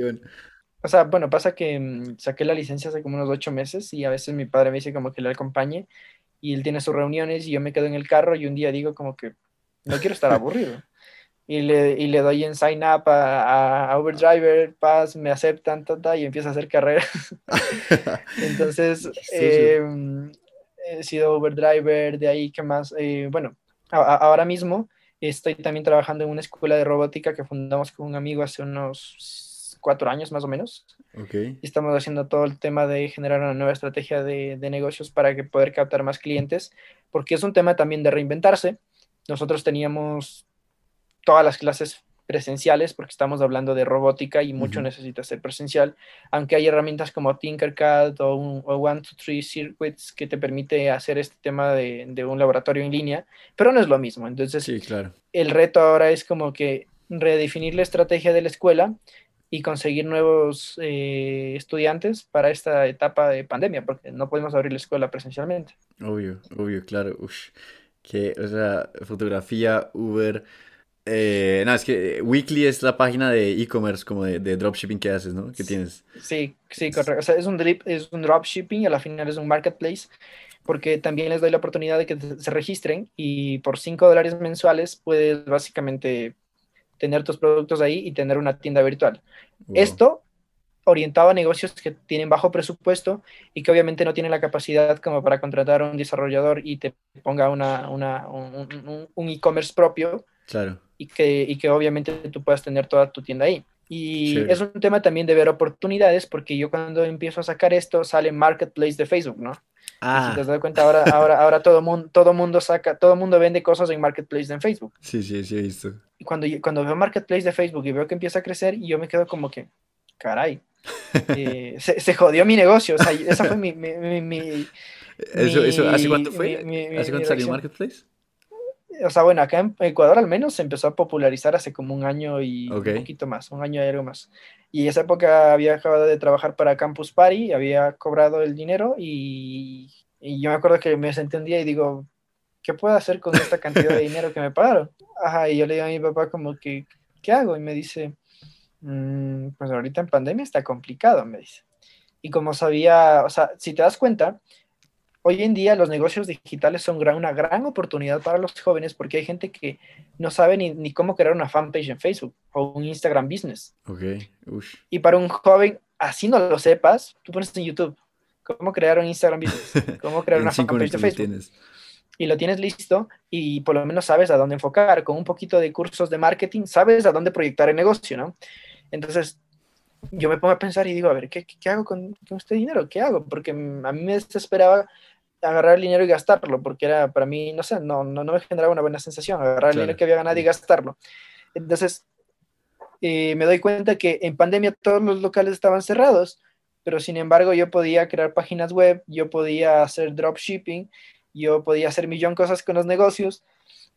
O sea, bueno, pasa que um, saqué la licencia hace como unos ocho meses y a veces mi padre me dice como que le acompañe y él tiene sus reuniones y yo me quedo en el carro y un día digo como que no quiero estar aburrido y le, y le doy en sign up a, a Uber Driver, Pass, me aceptan, tata, y empiezo a hacer carrera. Entonces, sí, eh, he sido Uber Driver, de ahí, ¿qué más? Eh, bueno, a, ahora mismo estoy también trabajando en una escuela de robótica que fundamos con un amigo hace unos cuatro años más o menos. Okay. Y estamos haciendo todo el tema de generar una nueva estrategia de, de negocios para que poder captar más clientes, porque es un tema también de reinventarse. Nosotros teníamos todas las clases presenciales, porque estamos hablando de robótica y mucho uh -huh. necesita ser presencial, aunque hay herramientas como Tinkercad o, un, o One, Two, Three Circuits que te permite hacer este tema de, de, un laboratorio en línea, pero no es lo mismo. Entonces, sí, claro. el reto ahora es como que redefinir la estrategia de la escuela y conseguir nuevos eh, estudiantes para esta etapa de pandemia, porque no podemos abrir la escuela presencialmente. Obvio, obvio, claro. Uf, que, o sea, fotografía, Uber, eh, no, es que Weekly es la página de e-commerce, como de, de, dropshipping que haces, ¿no? Que tienes. Sí, sí, correcto. O sea, es un, drip, es un dropshipping y a la final es un marketplace, porque también les doy la oportunidad de que se registren y por 5 dólares mensuales puedes básicamente tener tus productos ahí y tener una tienda virtual. Wow. Esto orientado a negocios que tienen bajo presupuesto y que obviamente no tienen la capacidad como para contratar a un desarrollador y te ponga una, una un, un, un e-commerce propio. Claro y que, y que obviamente tú puedas tener toda tu tienda ahí. Y sí. es un tema también de ver oportunidades, porque yo cuando empiezo a sacar esto sale Marketplace de Facebook, ¿no? Ah. Y si te das cuenta, ahora, ahora, ahora todo mundo, todo mundo saca, todo mundo vende cosas en Marketplace en Facebook. Sí, sí, sí, he visto. Y cuando, cuando veo Marketplace de Facebook y veo que empieza a crecer, y yo me quedo como que, caray, eh, se, se, jodió mi negocio. O sea, esa fue mi. mi, mi, mi eso, eso, ¿Hace cuánto fue? ¿Hace cuánto salió Marketplace? O sea, bueno, acá en Ecuador al menos se empezó a popularizar hace como un año y okay. un poquito más, un año y algo más. Y esa época había acabado de trabajar para Campus Party, había cobrado el dinero y, y yo me acuerdo que me senté un día y digo, ¿qué puedo hacer con esta cantidad de dinero que me pagaron? Ajá, y yo le digo a mi papá como que, ¿qué hago? Y me dice, "Mm, pues ahorita en pandemia está complicado, me dice. Y como sabía, o sea, si te das cuenta, hoy en día los negocios digitales son gran- una gran oportunidad para los jóvenes porque hay gente que no sabe ni, ni cómo crear una fanpage en Facebook o un Instagram Business. Ok, ush. Y para un joven, así no lo sepas, tú pones en YouTube cómo crear un Instagram Business, cómo crear una fanpage de Facebook tienes. y lo tienes listo y por lo menos sabes a dónde enfocar. Con un poquito de cursos de marketing, sabes a dónde proyectar el negocio, ¿no? Entonces, yo me pongo a pensar y digo, a ver, ¿qué, qué hago con, con este dinero? ¿Qué hago? Porque a mí me desesperaba agarrar el dinero y gastarlo, porque era para mí, no sé, no, no, no me generaba una buena sensación, agarrar el dinero que había ganado y gastarlo. Entonces, eh, me doy cuenta que en pandemia todos los locales estaban cerrados, pero sin embargo yo podía crear páginas web, yo podía hacer dropshipping, yo podía hacer millón cosas con los negocios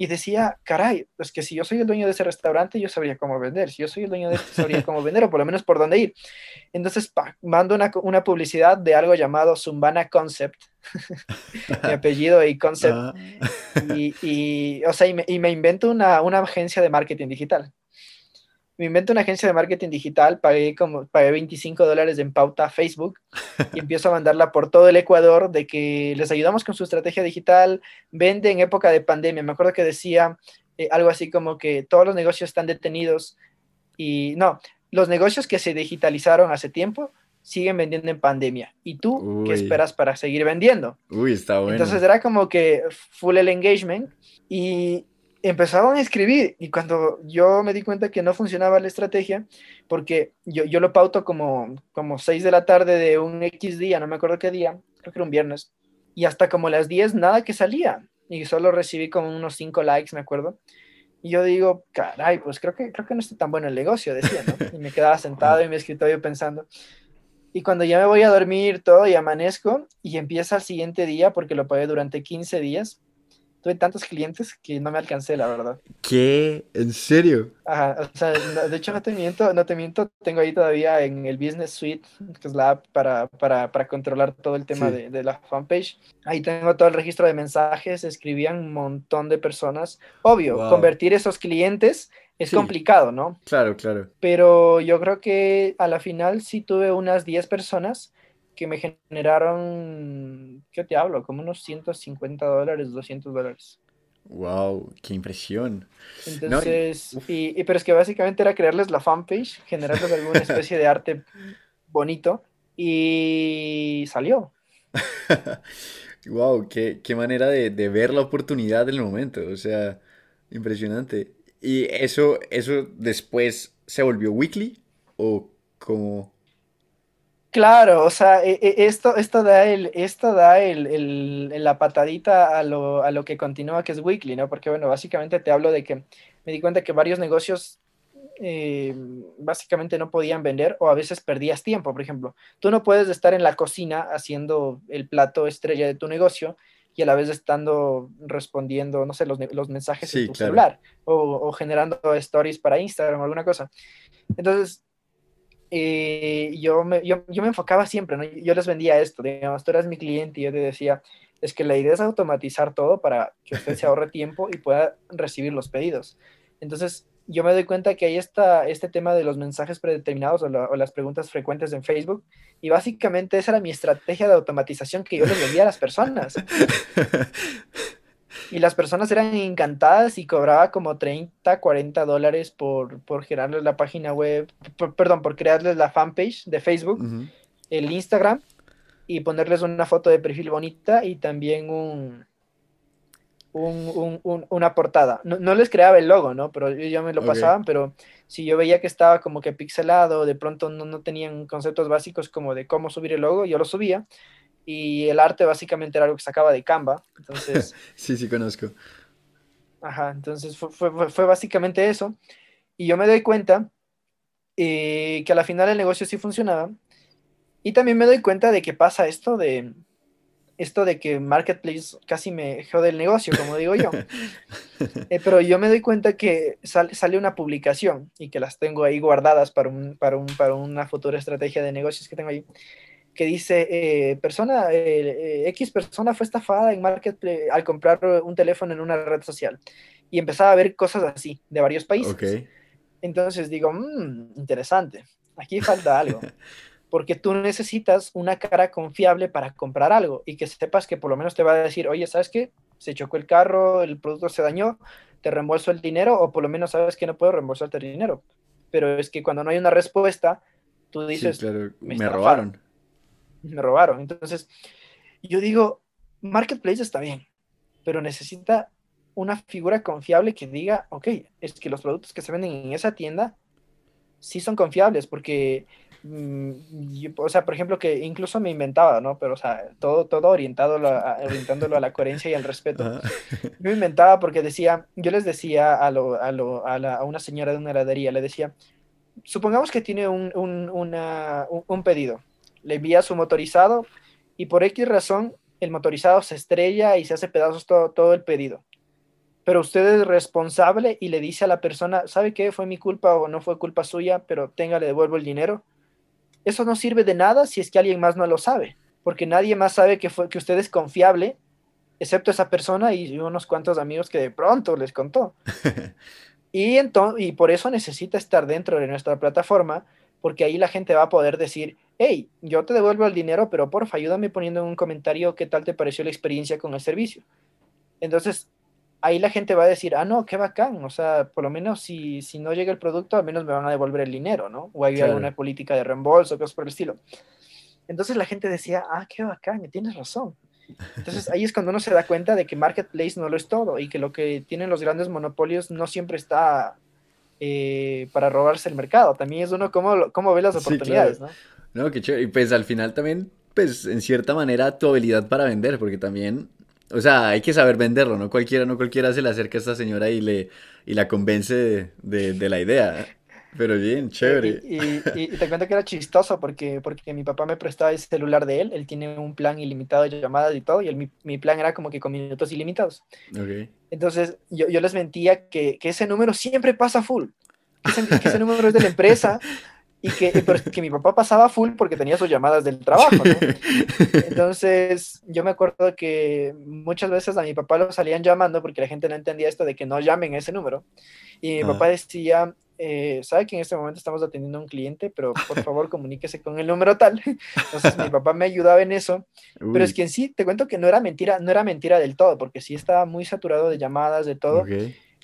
y decía, caray, es que si yo soy el dueño de ese restaurante, yo sabría cómo vender, si yo soy el dueño de este, sabría cómo vender o por lo menos por dónde ir. Entonces, pa, mando una, una publicidad de algo llamado Zumbana Concept, mi apellido y Concept, Ah, y, y, o sea, y me, y me invento una, una agencia de marketing digital. Me invento una agencia de marketing digital, pagué, como, pagué 25 dólares en pauta a Facebook y empiezo a mandarla por todo el Ecuador de que les ayudamos con su estrategia digital, vende en época de pandemia. Me acuerdo que decía eh, algo así como que todos los negocios están detenidos y no, los negocios que se digitalizaron hace tiempo siguen vendiendo en pandemia. ¿Y tú qué esperas para seguir vendiendo? Uy, está bueno. Entonces era como que full el engagement y empezaban a escribir y cuando yo me di cuenta que no funcionaba la estrategia, porque yo, yo lo pauto como, como 6 de la tarde de un X día, no me acuerdo qué día, creo que era un viernes, y hasta como las 10 nada que salía y solo recibí como unos 5 likes, me acuerdo. Y yo digo, caray, pues creo que, creo que no está tan bueno el negocio, decía, ¿no? Y me quedaba sentado en mi escritorio pensando. Y cuando ya me voy a dormir todo y amanezco y empieza el siguiente día, porque lo pagué durante 15 días, tuve tantos clientes que no me alcancé, la verdad. ¿Qué? ¿En serio? Ajá, o sea, no- de hecho no te miento, no te miento, tengo ahí todavía en el Business Suite, que es la app para, para, para controlar todo el tema Sí. de, de la fanpage. Ahí tengo todo el registro de mensajes, escribían un montón de personas. Obvio, Wow. convertir esos clientes es Sí. complicado, ¿no? Claro, claro. pero yo creo que a la final sí tuve unas 10 personas que me generaron, ¿qué te hablo? Como unos 150 dólares, 200 dólares. Wow, qué impresión. Entonces, y- pero es que básicamente era crearles la fanpage, generarles alguna especie de arte bonito y salió. Wow, qué, qué manera de, de ver la oportunidad del momento. O sea, impresionante. ¿Y eso, eso después se volvió weekly? ¿O como... Claro, o sea, e- e- esto, esto da, el, esto da el, el- la patadita a lo, a lo que continúa, que es weekly, ¿no? Porque, bueno, básicamente te hablo de que me di cuenta que varios negocios eh, básicamente no podían vender o a veces perdías tiempo, por ejemplo. Tú no puedes estar en la cocina haciendo el plato estrella de tu negocio y a la vez estando respondiendo, no sé, los, los mensajes Sí, en tu claro. celular o, o generando stories para Instagram o alguna cosa. Entonces, eh, yo, me, yo, yo me enfocaba siempre, ¿no? Yo les vendía esto, digamos, tú eras mi cliente y yo te decía, es que la idea es automatizar todo para que usted se ahorre tiempo y pueda recibir los pedidos. Entonces, yo me doy cuenta que hay esta, este tema de los mensajes predeterminados o, la- o las preguntas frecuentes en Facebook y básicamente esa era mi estrategia de automatización que yo les vendía a las personas. Y las personas eran encantadas y cobraba como 30, 40 dólares por, por generarles la página web, por- perdón, por crearles la fanpage de Facebook, el Instagram y ponerles una foto de perfil bonita y también un, un- un- un- una portada. No, no les creaba el logo, ¿no? Pero ya me lo Ok. pasaban, pero si yo veía que estaba como que pixelado, de pronto no, no tenían conceptos básicos como de cómo subir el logo, yo lo subía. Y el arte básicamente era algo que sacaba de Canva. Entonces, Sí, sí, conozco. Ajá, entonces fue, fue- básicamente eso. Y yo me doy cuenta eh, que a la final el negocio sí funcionaba. Y también me doy cuenta de que pasa esto de esto de que Marketplace casi me jode el negocio, como digo yo. Eh, pero yo me doy cuenta que sal- sale una publicación y que las tengo ahí guardadas para, un, para, un, para una futura estrategia de negocios que tengo ahí, que dice, eh, persona, eh, X persona fue estafada en Marketplace al comprar un teléfono en una red social. Y empezaba a ver cosas así, de varios países. Entonces digo, mmm, interesante, aquí falta algo. Porque tú necesitas una cara confiable para comprar algo y que sepas que por lo menos te va a decir, oye, ¿sabes qué? Se chocó el carro, el producto se dañó, te reembolso el dinero o por lo menos sabes que no puedo reembolsarte el dinero. Pero es que cuando no hay una respuesta, tú dices, me, robaron. Me robaron. Entonces, yo digo, Marketplace está bien, pero necesita una figura confiable que diga, ok, es que los productos que se venden en esa tienda sí son confiables, porque, mm, o sea, por ejemplo, que incluso me inventaba, ¿no? Pero, o sea, todo, todo orientado a, orientándolo a la coherencia y al respeto. me inventaba porque decía, yo les decía a, lo, a, lo, a, la, a una señora de una heladería, le decía, supongamos que tiene un, un, una, un, pedido, le envía su motorizado y por X razón el motorizado se estrella y se hace pedazos todo, todo el pedido. Pero usted es responsable y le dice a la persona, ¿sabe qué? Fue mi culpa o no fue culpa suya, pero tenga, le devuelvo el dinero. Eso no sirve de nada si es que alguien más no lo sabe, porque nadie más sabe que, fue, que usted es confiable, excepto esa persona y unos cuantos amigos que de pronto les contó. Y, entonces, y por eso necesita estar dentro de nuestra plataforma, porque ahí la gente va a poder decir, hey, yo te devuelvo el dinero, pero porfa, ayúdame poniendo en un comentario qué tal te pareció la experiencia con el servicio. Entonces, ahí la gente va a decir, ah, no, qué bacán, o sea, por lo menos si, si no llega el producto, al menos me van a devolver el dinero, ¿no? O hay alguna política de reembolso, cosas por el estilo. Entonces la gente decía, ah, qué bacán, tienes razón. Entonces ahí es cuando uno se da cuenta de que Marketplace no lo es todo y que lo que tienen los grandes monopolios no siempre está eh, para robarse el mercado. También es uno cómo, cómo ve las oportunidades, ¿no? No, qué chévere. Y pues al final también, pues en cierta manera tu habilidad para vender, porque también, o sea, hay que saber venderlo, ¿no? Cualquiera, no cualquiera se le acerca a esta señora y le y la convence de, de la idea. Pero bien, chévere. Y, te cuento que era chistoso porque, porque mi papá me prestaba el celular de él. Él tiene un plan ilimitado de llamadas y todo. Y mi, mi, plan era como que con minutos ilimitados. Okay. Entonces yo, yo, les mentía que, que, ese número siempre pasa full. Que ese, que ese número es de la empresa. Y que, que mi papá pasaba full porque tenía sus llamadas del trabajo. ¿no? Entonces yo me acuerdo que muchas veces a mi papá lo salían llamando porque la gente no entendía esto de que no llamen a ese número. Y mi papá decía, eh, sabe que en este momento estamos atendiendo a un cliente, pero por favor comuníquese con el número tal. Entonces mi papá me ayudaba en eso, pero es que en sí te cuento que no era mentira, no era mentira del todo, porque sí estaba muy saturado de llamadas, de todo.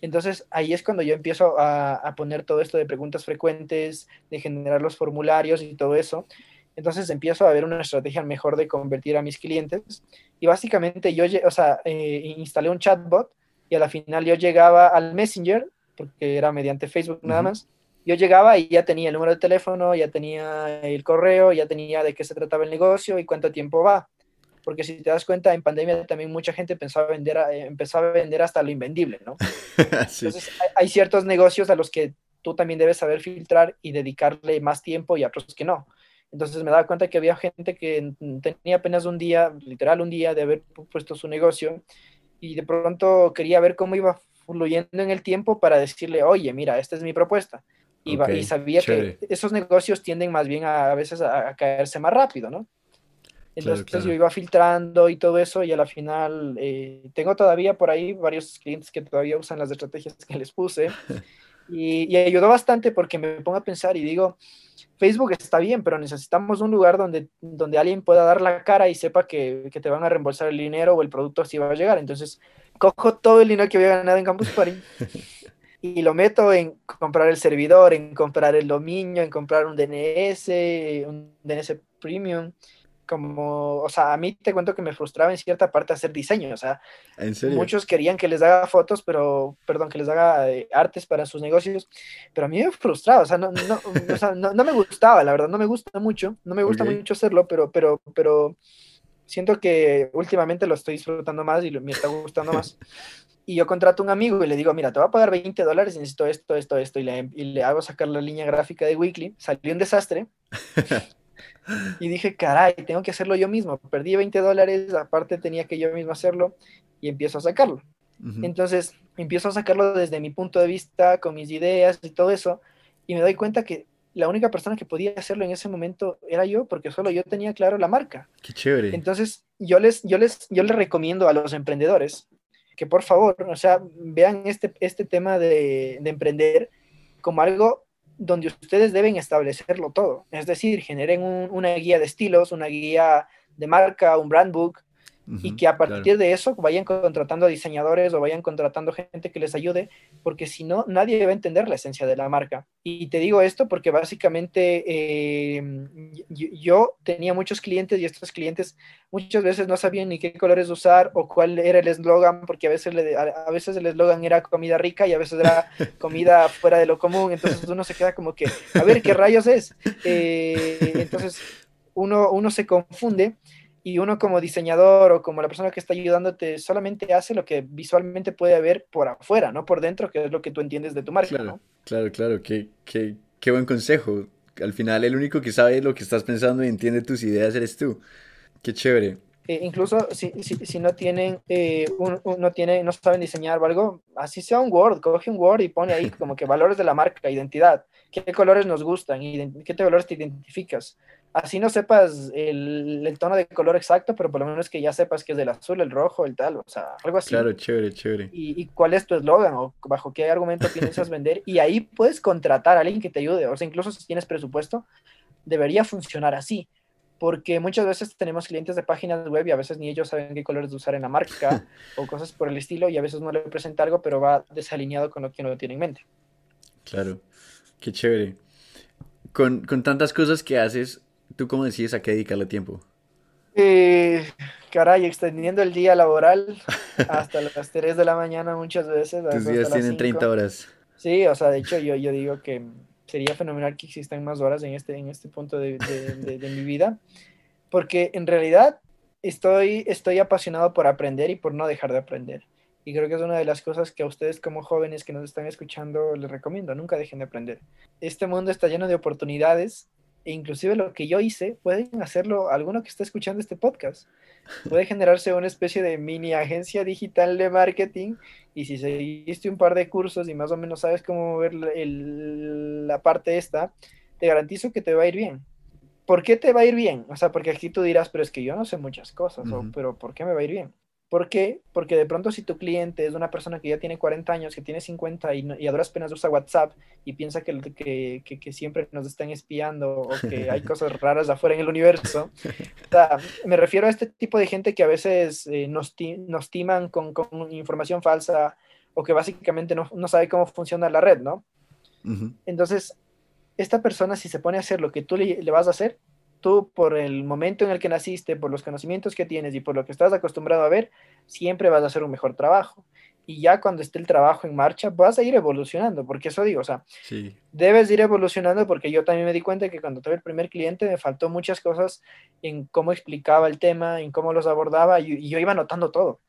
Entonces ahí es cuando yo empiezo a, a, poner todo esto de preguntas frecuentes, de generar los formularios y todo eso. Entonces empiezo a ver una estrategia mejor de convertir a mis clientes. Y básicamente yo, o sea, eh, instalé un chatbot y a la final yo llegaba al Messenger porque era mediante Facebook nada más. Yo llegaba y ya tenía el número de teléfono, ya tenía el correo, ya tenía de qué se trataba el negocio y cuánto tiempo va. Porque si te das cuenta, en pandemia también mucha gente pensaba vender, eh, empezó a vender hasta lo invendible, ¿no? Entonces hay, ciertos negocios a los que tú también debes saber filtrar y dedicarle más tiempo y a otros que no. Entonces me daba cuenta que había gente que tenía apenas un día, literal un día de haber puesto su negocio y de pronto quería ver cómo iba fluyendo en el tiempo para decirle, oye, mira, esta es mi propuesta. Y, y sabía que esos negocios tienden más bien a, a veces a, caerse más rápido, ¿no? Entonces yo iba filtrando y todo eso y a la final eh, tengo todavía por ahí varios clientes que todavía usan las estrategias que les puse y, y, ayudó bastante porque me pongo a pensar y digo, Facebook está bien, pero necesitamos un lugar donde, donde alguien pueda dar la cara y sepa que, que te van a reembolsar el dinero o el producto así va a llegar. Entonces cojo todo el dinero que había ganado en Campus Party y lo meto en comprar el servidor, en comprar el dominio, en comprar un DNS, un DNS premium. Como, o sea, a mí te cuento que me frustraba en cierta parte hacer diseño, o sea, muchos querían que les haga fotos, pero, perdón, que les haga eh, artes para sus negocios, pero a mí me frustraba, o sea, no, no, o sea, no, no, me gustaba, la verdad, no me gusta mucho, no me gusta mucho hacerlo, pero, pero, pero, siento que últimamente lo estoy disfrutando más y me está gustando más. Y yo contrato a un amigo y le digo, mira, te voy a pagar 20 dólares y necesito esto, esto, esto. Y le, y le hago sacar la línea gráfica de Weekly. Salió un desastre. y dije, caray, tengo que hacerlo yo mismo. Perdí 20 dólares, aparte tenía que yo mismo hacerlo y empiezo a sacarlo. Entonces, empiezo a sacarlo desde mi punto de vista, con mis ideas y todo eso. Y me doy cuenta que la única persona que podía hacerlo en ese momento era yo, porque solo yo tenía claro la marca. Qué chévere. Entonces, yo les, yo les, yo les recomiendo a los emprendedores que por favor, o sea, vean este, este tema de, de emprender como algo donde ustedes deben establecerlo todo. Es decir, generen una guía de estilos, una guía de marca, un brand book, y que a partir de eso vayan contratando diseñadores o vayan contratando gente que les ayude, porque si no, nadie va a entender la esencia de la marca. Y te digo esto porque básicamente eh, yo tenía muchos clientes y estos clientes muchas veces no sabían ni qué colores usar o cuál era el eslogan, porque a veces, a veces el eslogan era comida rica y a veces era comida fuera de lo común, entonces uno se queda como que, a ver, ¿qué rayos es? Eh, entonces uno, uno se confunde y uno como diseñador o como la persona que está ayudándote solamente hace lo que visualmente puede ver por afuera, no por dentro, que es lo que tú entiendes de tu marca. Claro, claro, claro, qué, qué, qué, buen consejo. Al final el único que sabe lo que estás pensando y entiende tus ideas eres tú. Qué chévere. Eh, incluso si, si, si, no tienen, eh, no, tiene, no saben diseñar o algo, así sea un Word, coge un Word y pone ahí como que valores de la marca, identidad, qué colores nos gustan, qué colores te identificas así no sepas el, el, tono de color exacto, pero por lo menos que ya sepas que es del azul, el rojo, el tal, o sea, algo así. Claro, chévere, chévere. Y, y cuál es tu eslogan o bajo qué argumento piensas vender. Y ahí puedes contratar a alguien que te ayude. O sea, incluso si tienes presupuesto, debería funcionar así. Porque muchas veces tenemos clientes de páginas web y a veces ni ellos saben qué colores usar en la marca o cosas por el estilo y a veces no le presenta algo, pero va desalineado con lo que uno tiene en mente. Claro, qué chévere. Con, con tantas cosas que haces, ¿Tú cómo decides a qué dedicarle tiempo? Eh, caray, extendiendo el día laboral hasta las 3 de la mañana muchas veces. Tus días tienen 30 horas. Sí, o sea, de hecho yo, yo digo que sería fenomenal que existan más horas en este, en este punto de, de, de, mi vida, porque en realidad estoy, estoy apasionado por aprender y por no dejar de aprender. Y creo que es una de las cosas que a ustedes como jóvenes que nos están escuchando les recomiendo, nunca dejen de aprender. Este mundo está lleno de oportunidades e inclusive lo que yo hice, pueden hacerlo alguno que está escuchando este podcast. Puede generarse una especie de mini agencia digital de marketing y si seguiste un par de cursos y más o menos sabes cómo mover la parte esta, te garantizo que te va a ir bien. ¿Por qué te va a ir bien? O sea, porque aquí tú dirás, pero es que yo no sé muchas cosas, pero ¿por qué me va a ir bien? ¿Por qué? Porque de pronto si tu cliente es una persona que ya tiene 40 años, que tiene 50 y, y a duras penas usa WhatsApp y piensa que, que, que, siempre nos están espiando o que hay cosas raras afuera en el universo, me refiero a este tipo de gente que a veces eh, nos, nos timan con, con, información falsa o que básicamente no, no, sabe cómo funciona la red, ¿no? Entonces, esta persona si se pone a hacer lo que tú le, le vas a hacer, tú por el momento en el que naciste, por los conocimientos que tienes y por lo que estás acostumbrado a ver, siempre vas a hacer un mejor trabajo. Y ya cuando esté el trabajo en marcha, vas a ir evolucionando, porque eso digo, o sea, debes ir evolucionando porque yo también me di cuenta que cuando tuve el primer cliente me faltó muchas cosas en cómo explicaba el tema, en cómo los abordaba y, yo iba notando todo.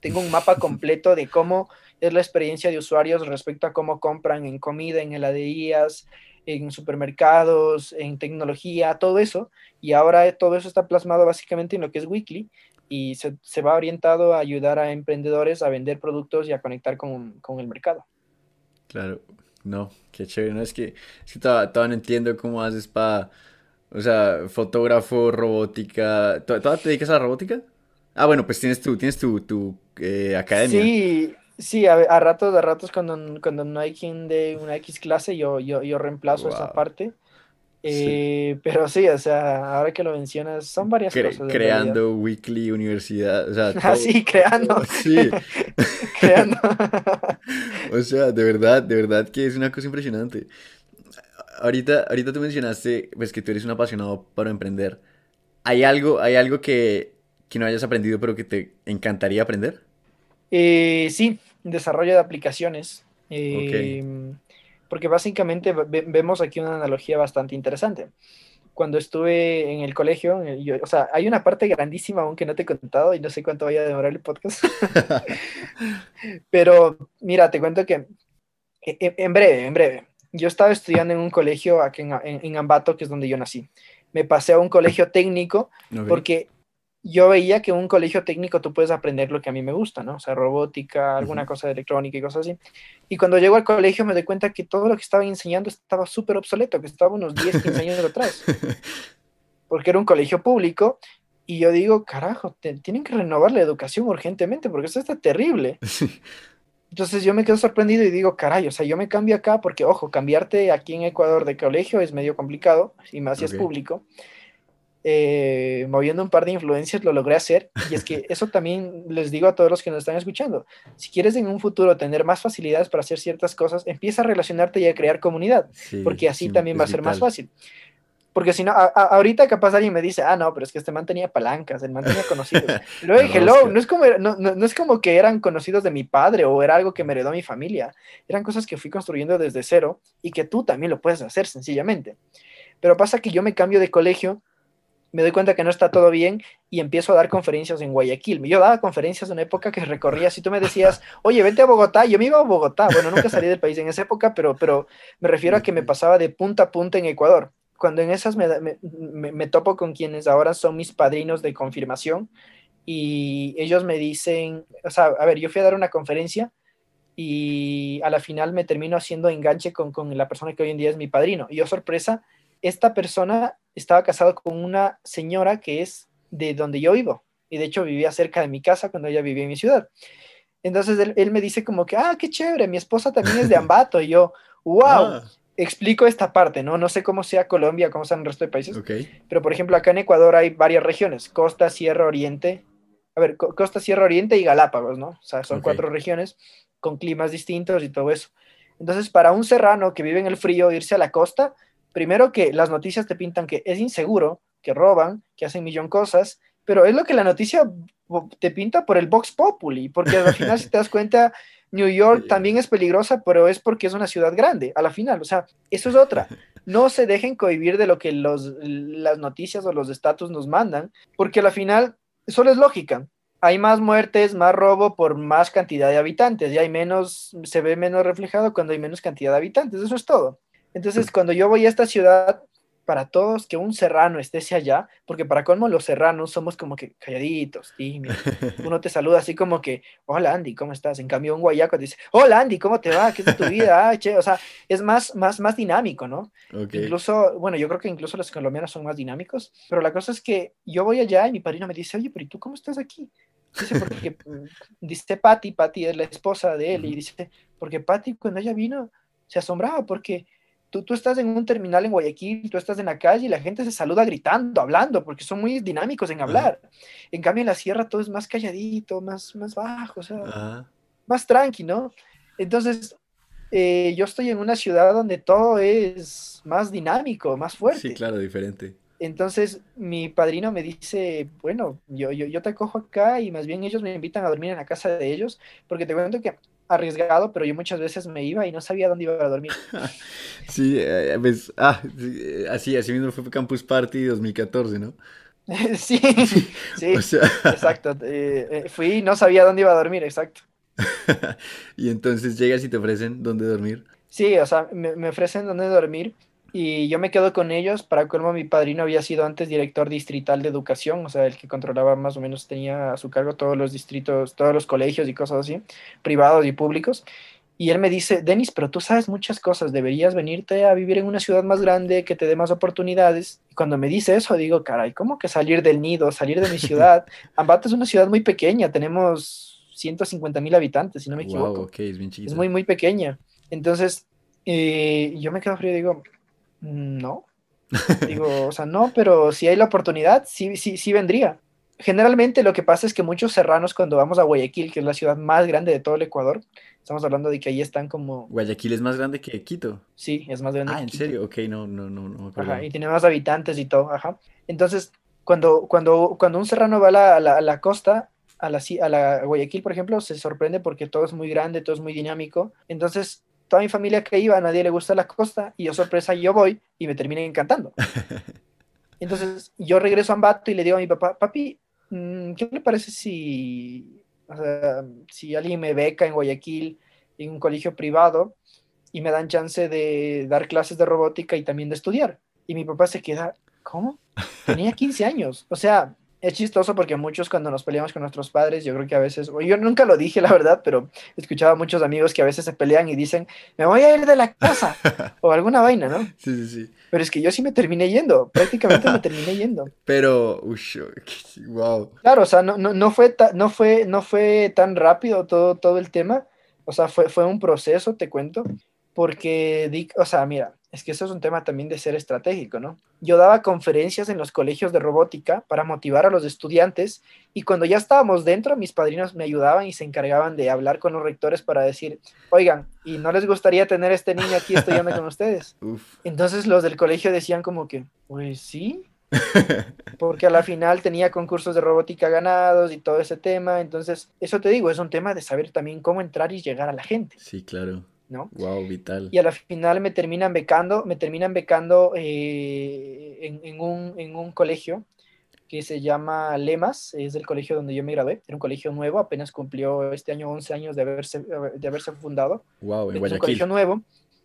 Tengo un mapa completo de cómo es la experiencia de usuarios respecto a cómo compran en comida, en heladerías, en supermercados, en tecnología, todo eso. Y ahora todo eso está plasmado básicamente en lo que es Weekly y se, se va orientado a ayudar a emprendedores a vender productos y a conectar con, con el mercado. Claro, no, qué chévere. No, es que, es que todavía, no entiendo cómo haces para, o sea, fotógrafo, robótica. ¿Todavía te dedicas a la robótica? Ah, bueno, pues tienes tu, tienes tu, tu eh, academia. Sí, Sí, a, a, ratos, a ratos cuando, cuando no hay quien de una X clase, yo, yo, yo reemplazo esa parte. Eh, Pero sí, o sea, ahora que lo mencionas, son varias cosas. Creando Weekly Universidad, o sea, ah, sí, creando. Sí. creando. o sea, de verdad, de verdad que es una cosa impresionante. Ahorita, ahorita tú mencionaste pues, que tú eres un apasionado para emprender. ¿Hay algo, hay algo que, que no hayas aprendido pero que te encantaría aprender? Eh, sí, desarrollo de aplicaciones. Eh, porque básicamente vemos aquí una analogía bastante interesante. Cuando estuve en el colegio, yo, o sea, hay una parte grandísima aún que no te he contado y no sé cuánto vaya a demorar el podcast. Pero mira, te cuento que e, e, en breve, en breve. Yo estaba estudiando en un colegio aquí en, en, Ambato, que es donde yo nací. Me pasé a un colegio técnico porque yo veía que en un colegio técnico tú puedes aprender lo que a mí me gusta, ¿no? O sea, robótica, alguna cosa de electrónica y cosas así. Y cuando llego al colegio me doy cuenta que todo lo que estaban enseñando estaba súper obsoleto, que estaba unos 10, 15 años atrás. Porque era un colegio público y yo digo, carajo, tienen que renovar la educación urgentemente porque esto está terrible. Entonces yo me quedo sorprendido y digo, caray, o sea, yo me cambio acá porque, ojo, cambiarte aquí en Ecuador de colegio es medio complicado, y más si es público. Eh, moviendo un par de influencias lo logré hacer y es que eso también les digo a todos los que nos están escuchando. Si quieres en un futuro tener más facilidades para hacer ciertas cosas, empieza a relacionarte y a crear comunidad, porque así también va a ser más fácil. Porque si no, ahorita capaz alguien me dice, ah, no, pero es que este man tenía palancas, el man tenía conocidos. luego dije, hello, no es, como, no, no, es como que eran conocidos de mi padre o era algo que me heredó mi familia. Eran cosas que fui construyendo desde cero y que tú también lo puedes hacer sencillamente. Pero pasa que yo me cambio de colegio, me doy cuenta que no está todo bien y empiezo a dar conferencias en Guayaquil. Yo daba conferencias en una época que recorría, si tú me decías, oye, vente a Bogotá, yo me iba a Bogotá. Bueno, nunca salí del país en esa época, pero, pero me refiero a que me pasaba de punta a punta en Ecuador cuando en esas me, topo con quienes ahora son mis padrinos de confirmación y ellos me dicen, o sea, a ver, yo fui a dar una conferencia y a la final me termino haciendo enganche con, con la persona que hoy en día es mi padrino. Y yo, sorpresa, esta persona estaba casado con una señora que es de donde yo vivo. Y de hecho vivía cerca de mi casa cuando ella vivía en mi ciudad. Entonces él, me dice como que, ah, qué chévere, mi esposa también es de Ambato. Y yo, wow explico esta parte, ¿no? No sé cómo sea Colombia, cómo sean el resto de países. Pero, por ejemplo, acá en Ecuador hay varias regiones, Costa, Sierra, Oriente. A ver, Costa, Sierra, Oriente y Galápagos, ¿no? O sea, son cuatro regiones con climas distintos y todo eso. Entonces, para un serrano que vive en el frío, irse a la costa, primero que las noticias te pintan que es inseguro, que roban, que hacen millón cosas, pero es lo que la noticia te pinta por el Vox Populi, porque al final, si te das cuenta, New York también es peligrosa, pero es porque es una ciudad grande, a la final. O sea, eso es otra. No se dejen cohibir de lo que los, las noticias o los estatus nos mandan, porque a la final solo es lógica. Hay más muertes, más robo por más cantidad de habitantes y hay menos, se ve menos reflejado cuando hay menos cantidad de habitantes. Eso es todo. Entonces, cuando yo voy a esta ciudad, para todos que un serrano esté allá, porque para colmo los serranos somos como que calladitos, tímidos. Uno te saluda así como que, hola Andy, ¿cómo estás? En cambio un guayaco te dice, hola Andy, ¿cómo te va? ¿Qué es de tu vida? Ah, che. O sea, es más, más, más dinámico, ¿no? Incluso, bueno, yo creo que incluso los colombianos son más dinámicos, pero la cosa es que yo voy allá y mi padrino me dice, oye, pero ¿y tú cómo estás aquí? Dice, porque, mm, dice Patty, Patty es la esposa de él, y dice, porque Patty cuando ella vino se asombraba porque Tú, estás en un terminal en Guayaquil, tú estás en la calle y la gente se saluda gritando, hablando, porque son muy dinámicos en hablar. En cambio, en la sierra todo es más calladito, más, más bajo, o sea, más tranqui, ¿no? Entonces, eh, yo estoy en una ciudad donde todo es más dinámico, más fuerte. Sí, claro, diferente. Entonces mi padrino me dice, bueno, yo, yo, yo, te acojo acá y más bien ellos me invitan a dormir en la casa de ellos, porque te cuento que arriesgado, pero yo muchas veces me iba y no sabía dónde iba a dormir. sí, eh, pues, ah, eh, así, así mismo fue Campus Party 2014, ¿no? sí, sí, exacto. Eh, fui y no sabía dónde iba a dormir, exacto. y entonces llegas y te ofrecen dónde dormir. Sí, o sea, me, me ofrecen dónde dormir y yo me quedo con ellos. Para colmo, mi padrino había sido antes director distrital de educación, o sea, el que controlaba más o menos, tenía a su cargo todos los distritos, todos los colegios y cosas así, privados y públicos. Y él me dice, Denis, pero tú sabes muchas cosas, deberías venirte a vivir en una ciudad más grande que te dé más oportunidades. Y cuando me dice eso, digo, caray, ¿cómo que salir del nido, salir de mi ciudad? Ambato es una ciudad muy pequeña, tenemos 150 mil habitantes, si no me equivoco. es, bien es muy, muy pequeña. Entonces, eh, yo me quedo frío y digo, no. Digo, o sea, no, pero si hay la oportunidad, sí, sí, sí vendría. Generalmente lo que pasa es que muchos serranos cuando vamos a Guayaquil, que es la ciudad más grande de todo el Ecuador, estamos hablando de que ahí están como... Guayaquil es más grande que Quito. Sí, es más grande. Ah, ¿en serio? Ok, no, no, no, no. Ajá, y tiene más habitantes y todo, ajá. Entonces, cuando, cuando, cuando un serrano va a la, a la, costa, a la, a la Guayaquil, por ejemplo, se sorprende porque todo es muy grande, todo es muy dinámico. Entonces, toda mi familia que iba, a nadie le gusta la costa, y yo sorpresa, yo voy y me terminé encantando. Entonces yo regreso a Ambato y le digo a mi papá, papi, mm, ¿qué le parece si, si alguien me beca en Guayaquil, en un colegio privado, y me dan chance de dar clases de robótica y también de estudiar? Y mi papá se queda, ¿cómo? Tenía 15 años, o sea, es chistoso porque muchos cuando nos peleamos con nuestros padres, yo creo que a veces, yo nunca lo dije la verdad, pero escuchaba a muchos amigos que a veces se pelean y dicen, me voy a ir de la casa o alguna vaina, ¿no? Sí, sí, sí. Pero es que yo sí me terminé yendo, prácticamente me terminé yendo. Pero, uy, wow. Claro, o sea, no, no, no, fue no, fue, no fue tan rápido todo, todo el tema, o sea, fue, fue un proceso, te cuento, porque, o sea, mira, es que eso es un tema también de ser estratégico, ¿no? Yo daba conferencias en los colegios de robótica para motivar a los estudiantes y cuando ya estábamos dentro, mis padrinos me ayudaban y se encargaban de hablar con los rectores para decir, oigan, ¿y no les gustaría tener este niño aquí estudiando con ustedes? Entonces los del colegio decían como que, pues sí, porque a la final tenía concursos de robótica ganados y todo ese tema, entonces eso te digo, es un tema de saber también cómo entrar y llegar a la gente. Sí, claro. ¿No? Wow, vital. Y a la final me terminan becando, me terminan becando eh, en, un, colegio que se llama Lemas, es el colegio donde yo me gradué, era un colegio nuevo, apenas cumplió este año 11 años de haberse, de haberse fundado. Wow, en es un colegio nuevo,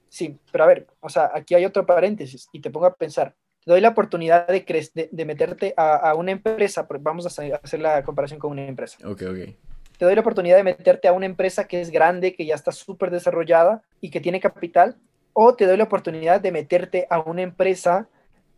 sí, pero a ver, o sea, aquí hay otro paréntesis y te pongo a pensar, te doy la oportunidad de, de, meterte a, a, una empresa, vamos a hacer la comparación con una empresa. Ok, ok te doy la oportunidad de meterte a una empresa que es grande, que ya está súper desarrollada y que tiene capital, o te doy la oportunidad de meterte a una empresa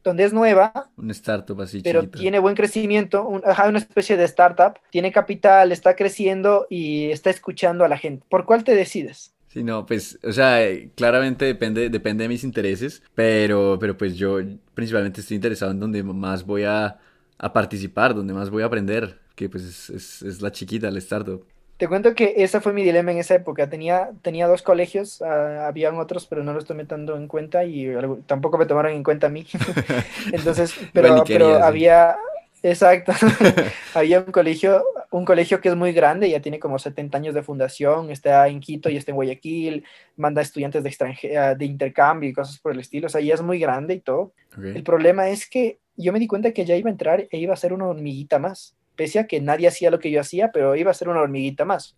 donde es nueva, un startup así pero tiene buen crecimiento, una especie de startup, tiene capital, está creciendo y está escuchando a la gente. ¿Por cuál te decides? Sí, no, pues, o sea, claramente depende, depende de mis intereses, pero, pero pues yo principalmente estoy interesado en donde más voy a, a participar, donde más voy a aprender que pues es, es, la chiquita, el startup. Te cuento que ese fue mi dilema en esa época. Tenía, tenía dos colegios, uh, habían otros, pero no los tomé tanto en cuenta y tampoco me tomaron en cuenta a mí. Entonces, pero, pero había, exacto, había un colegio, un colegio que es muy grande, ya tiene como 70 años de fundación, está en Quito y está en Guayaquil, manda estudiantes de, extranjera, de intercambio y cosas por el estilo, o sea, ya es muy grande y todo. El problema es que yo me di cuenta que ya iba a entrar e iba a ser una hormiguita más pese a que nadie hacía lo que yo hacía, pero iba a ser una hormiguita más.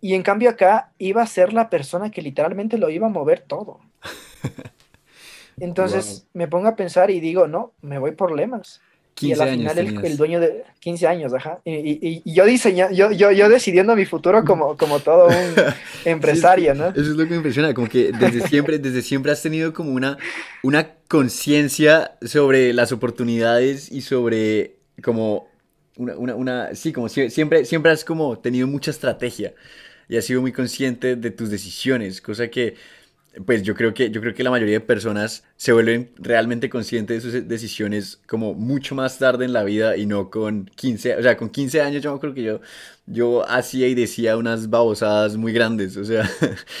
Y en cambio acá iba a ser la persona que literalmente lo iba a mover todo. Entonces me pongo a pensar y digo, no, me voy por lemas. y al final el, dueño de 15 años, ajá. Y, yo diseña, yo, yo, yo decidiendo mi futuro como, como todo un empresario, ¿no? Eso es lo que me impresiona, como que desde siempre, desde siempre has tenido como una, una conciencia sobre las oportunidades y sobre como una, una, una, sí, como siempre, siempre has como tenido mucha estrategia y has sido muy consciente de tus decisiones, cosa que, pues yo creo que, yo creo que la mayoría de personas se vuelven realmente conscientes de sus decisiones como mucho más tarde en la vida y no con 15, o sea, con 15 años yo creo que yo, yo hacía y decía unas babosadas muy grandes, o sea,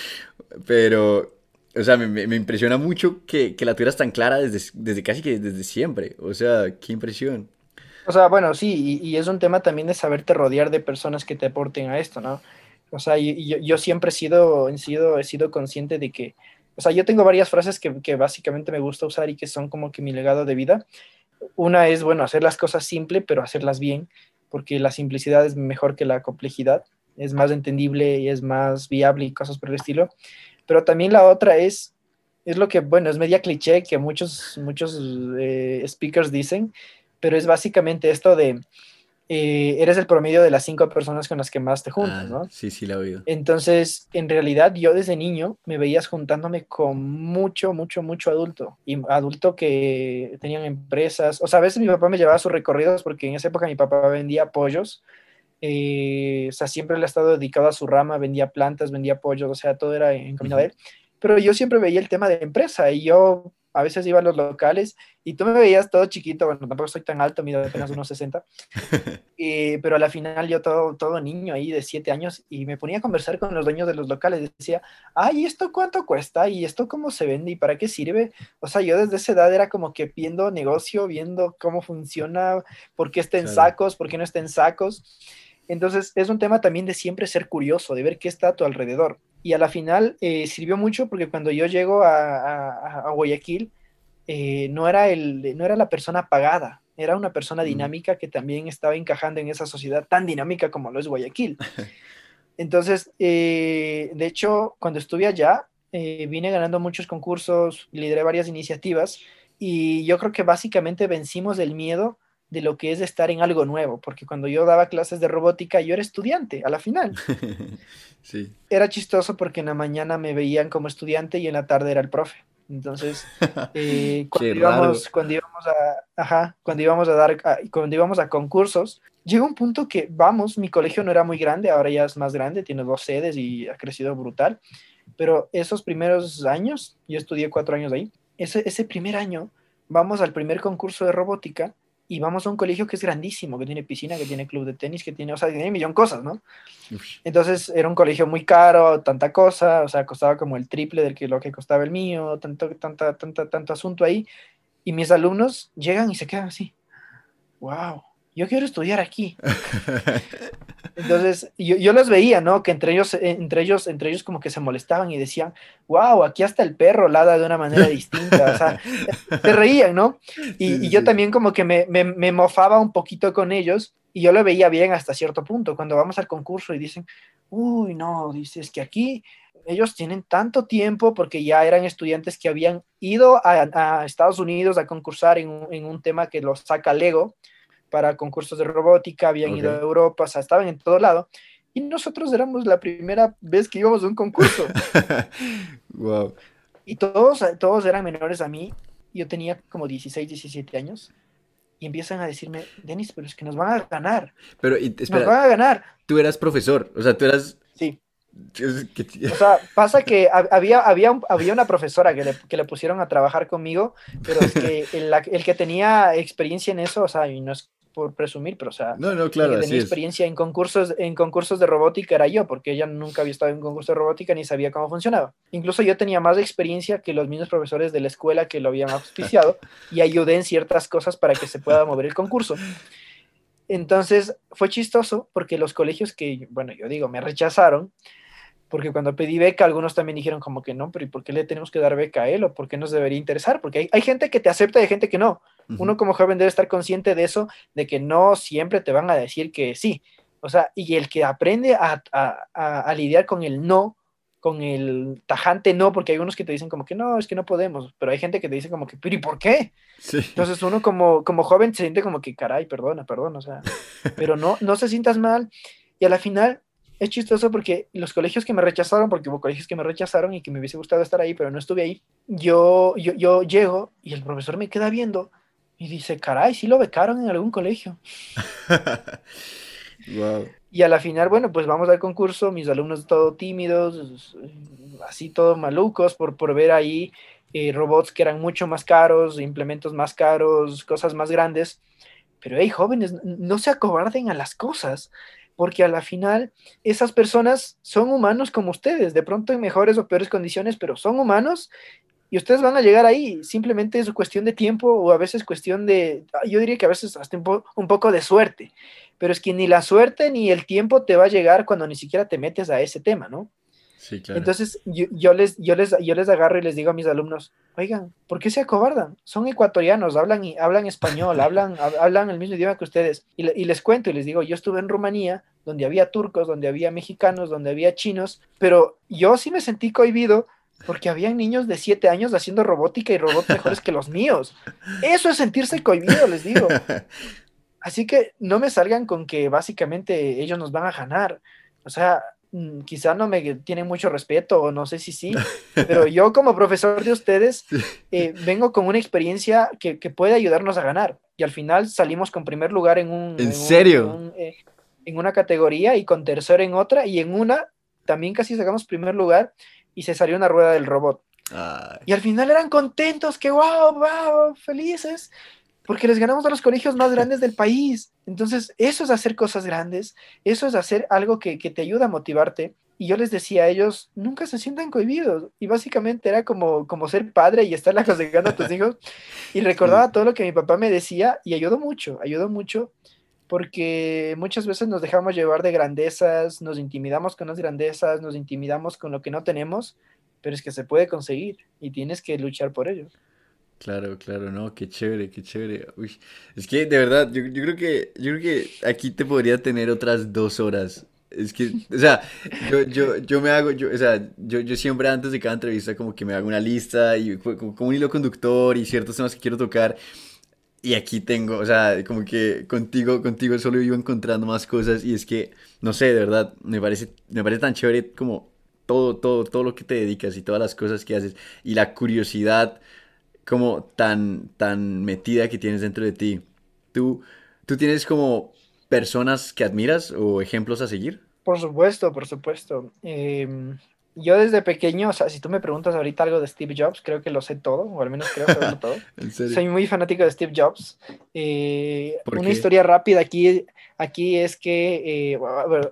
pero, o sea, me, me impresiona mucho que, que, la tuvieras tan clara desde, desde casi que desde siempre, o sea, qué impresión. O sea, bueno, sí, y, es un tema también de saberte rodear de personas que te aporten a esto, ¿no? O sea, y, yo, siempre he sido, he sido, he sido consciente de que, o sea, yo tengo varias frases que, que, básicamente me gusta usar y que son como que mi legado de vida. Una es, bueno, hacer las cosas simple, pero hacerlas bien, porque la simplicidad es mejor que la complejidad, es más entendible y es más viable y cosas por el estilo. Pero también la otra es, es lo que, bueno, es media cliché que muchos, muchos eh, speakers dicen, pero es básicamente esto de, eh, eres el promedio de las cinco personas con las que más te juntas, ah, ¿no? Sí, sí, la he oído. Entonces, en realidad, yo desde niño me veías juntándome con mucho, mucho, mucho adulto. Y adulto que tenían empresas. O sea, a veces mi papá me llevaba a sus recorridos porque en esa época mi papá vendía pollos. Eh, o sea, siempre le ha estado dedicado a su rama, vendía plantas, vendía pollos, o sea, todo era en camino de él. Pero yo siempre veía el tema de empresa y yo a veces iba a los locales y tú me veías todo chiquito, bueno, tampoco soy tan alto, mido apenas unos 60, pero a la final yo todo, todo niño ahí de 7 años y me ponía a conversar con los dueños de los locales, decía, ay, ¿esto cuánto cuesta? ¿Y esto cómo se vende? ¿Y para qué sirve? O sea, yo desde esa edad era como que viendo negocio, viendo cómo funciona, por qué está en sacos, por qué no está en sacos. Entonces es un tema también de siempre ser curioso, de ver qué está a tu alrededor y a la final eh, sirvió mucho porque cuando yo llego a, Guayaquil, eh, no, era el, no era la persona pagada, era una persona dinámica que también estaba encajando en esa sociedad tan dinámica como lo es Guayaquil. Entonces, eh, de hecho, cuando estuve allá, vine ganando muchos concursos, lideré varias iniciativas y yo creo que básicamente vencimos el miedo de lo que es estar en algo nuevo, porque cuando yo daba clases de robótica, yo era estudiante a la final. sí. Era chistoso porque en la mañana me veían como estudiante y en la tarde era el profe. Entonces, eh, cuando, íbamos, cuando, íbamos, a, ajá, cuando íbamos a dar, cuando íbamos a concursos, llegó un punto que, vamos, mi colegio no era muy grande, ahora ya es más grande, tiene dos sedes y ha crecido brutal, pero esos primeros años, yo estudié cuatro años ahí, ese, ese primer año, vamos al primer concurso de robótica y vamos a un colegio que es grandísimo, que tiene piscina, que tiene club de tenis, que tiene, o sea, tiene un millón de cosas, ¿no? Entonces era un colegio muy caro, tanta cosa, o sea, costaba como el triple de que lo que costaba el mío, tanto, tanta, tanta, tanto asunto ahí. Y mis alumnos llegan y se quedan así, wow, yo quiero estudiar aquí. Entonces, yo, yo, los veía, ¿no? Que entre ellos, eh, entre ellos, entre ellos como que se molestaban y decían, wow, aquí hasta el perro lada de una manera distinta, o sea, te reían, ¿no? Y, yo también como que me, me, me, mofaba un poquito con ellos y yo lo veía bien hasta cierto punto, cuando vamos al concurso y dicen, uy, no, dices que aquí ellos tienen tanto tiempo porque ya eran estudiantes que habían ido a, a Estados Unidos a concursar en, en un tema que los saca Lego, para concursos de robótica, habían ido a Europa, o sea, estaban en todo lado. Y nosotros éramos la primera vez que íbamos a un concurso. wow. Y todos, todos eran menores a mí. Yo tenía como 16, 17 años. Y empiezan a decirme, Denis, pero es que nos van a ganar. Pero, y, nos van a ganar. Tú eras profesor, o sea, tú eras... Sí. O sea, pasa que había, había, había una profesora que le, que le pusieron a trabajar conmigo, pero es que el, el, que tenía experiencia en eso, o sea, y no es por presumir, pero o sea, no, no, claro, tenía experiencia en concursos, en concursos de robótica era yo, porque ella nunca había estado en un concurso de robótica ni sabía cómo funcionaba. Incluso yo tenía más experiencia que los mismos profesores de la escuela que lo habían auspiciado y ayudé en ciertas cosas para que se pueda mover el concurso. Entonces fue chistoso porque los colegios que, bueno, yo digo, me rechazaron, porque cuando pedí beca, algunos también dijeron como que no, pero ¿y por qué le tenemos que dar beca a él? ¿O por qué nos debería interesar? Porque hay, hay gente que te acepta y hay gente que no. Uno como joven debe estar consciente de eso, de que no siempre te van a decir que sí. O sea, y el que aprende a, a, a, lidiar con el no, con el tajante no, porque hay unos que te dicen como que no, es que no podemos, pero hay gente que te dice como que, pero ¿y por qué? Sí. Entonces uno como, como joven se siente como que, caray, perdona, perdona, o sea, pero no, no se sientas mal. Y a la final es chistoso porque los colegios que me rechazaron, porque hubo colegios que me rechazaron y que me hubiese gustado estar ahí, pero no estuve ahí, yo, yo, yo llego y el profesor me queda viendo y dice, caray, sí lo becaron en algún colegio. wow. Y a la final, bueno, pues vamos al concurso, mis alumnos todo tímidos, así todos malucos por, por ver ahí eh, robots que eran mucho más caros, implementos más caros, cosas más grandes. Pero hey, jóvenes, no se acobarden a las cosas porque a la final esas personas son humanos como ustedes, de pronto en mejores o peores condiciones, pero son humanos y ustedes van a llegar ahí. Simplemente es cuestión de tiempo o a veces cuestión de, yo diría que a veces hasta un, poco de suerte, pero es que ni la suerte ni el tiempo te va a llegar cuando ni siquiera te metes a ese tema, ¿no? Sí, claro. Entonces yo, les, yo, les, yo les agarro y les digo a mis alumnos, oigan, ¿por qué se acobardan? Son ecuatorianos, hablan, hablan español, hablan, hablan el mismo idioma que ustedes. Y, y, les cuento y les digo, yo estuve en Rumanía, donde había turcos, donde había mexicanos, donde había chinos, pero yo sí me sentí cohibido porque habían niños de siete años haciendo robótica y robots mejores que los míos. Eso es sentirse cohibido, les digo. Así que no me salgan con que básicamente ellos nos van a ganar. O sea, Mm, quizá no me tienen mucho respeto o no sé si sí, pero yo como profesor de ustedes eh, vengo con una experiencia que, que, puede ayudarnos a ganar y al final salimos con primer lugar en un... ¿En, serio? en, eh, en, una categoría y con tercero en otra y en una también casi sacamos primer lugar y se salió una rueda del robot. Ay. Y al final eran contentos, que wow, wow, felices porque les ganamos a los colegios más grandes del país. Entonces, eso es hacer cosas grandes, eso es hacer algo que, que, te ayuda a motivarte. Y yo les decía a ellos, nunca se sientan cohibidos. Y básicamente era como, como ser padre y estar aconsejando a tus hijos. Y recordaba todo lo que mi papá me decía y ayudó mucho, ayudó mucho, porque muchas veces nos dejamos llevar de grandezas, nos intimidamos con las grandezas, nos intimidamos con lo que no tenemos, pero es que se puede conseguir y tienes que luchar por ello. Claro, claro, no, qué chévere, qué chévere. Uy, es que de verdad, yo, yo, creo que, yo creo que aquí te podría tener otras dos horas. Es que, o sea, yo, yo, yo me hago, yo, o sea, yo, yo siempre antes de cada entrevista como que me hago una lista y como un hilo conductor y ciertos temas que quiero tocar. Y aquí tengo, o sea, como que contigo, contigo solo iba encontrando más cosas y es que, no sé, de verdad, me parece, me parece tan chévere como todo, todo, todo lo que te dedicas y todas las cosas que haces y la curiosidad como tan, tan metida que tienes dentro de ti. ¿Tú, tú tienes como personas que admiras o ejemplos a seguir? Por supuesto, por supuesto. Em, yo desde pequeño, o sea, si tú me preguntas ahorita algo de Steve Jobs, creo que lo sé todo, o al menos creo que lo sé todo. Soy muy fanático de Steve Jobs. Eh, una historia rápida aquí, aquí es que, eh,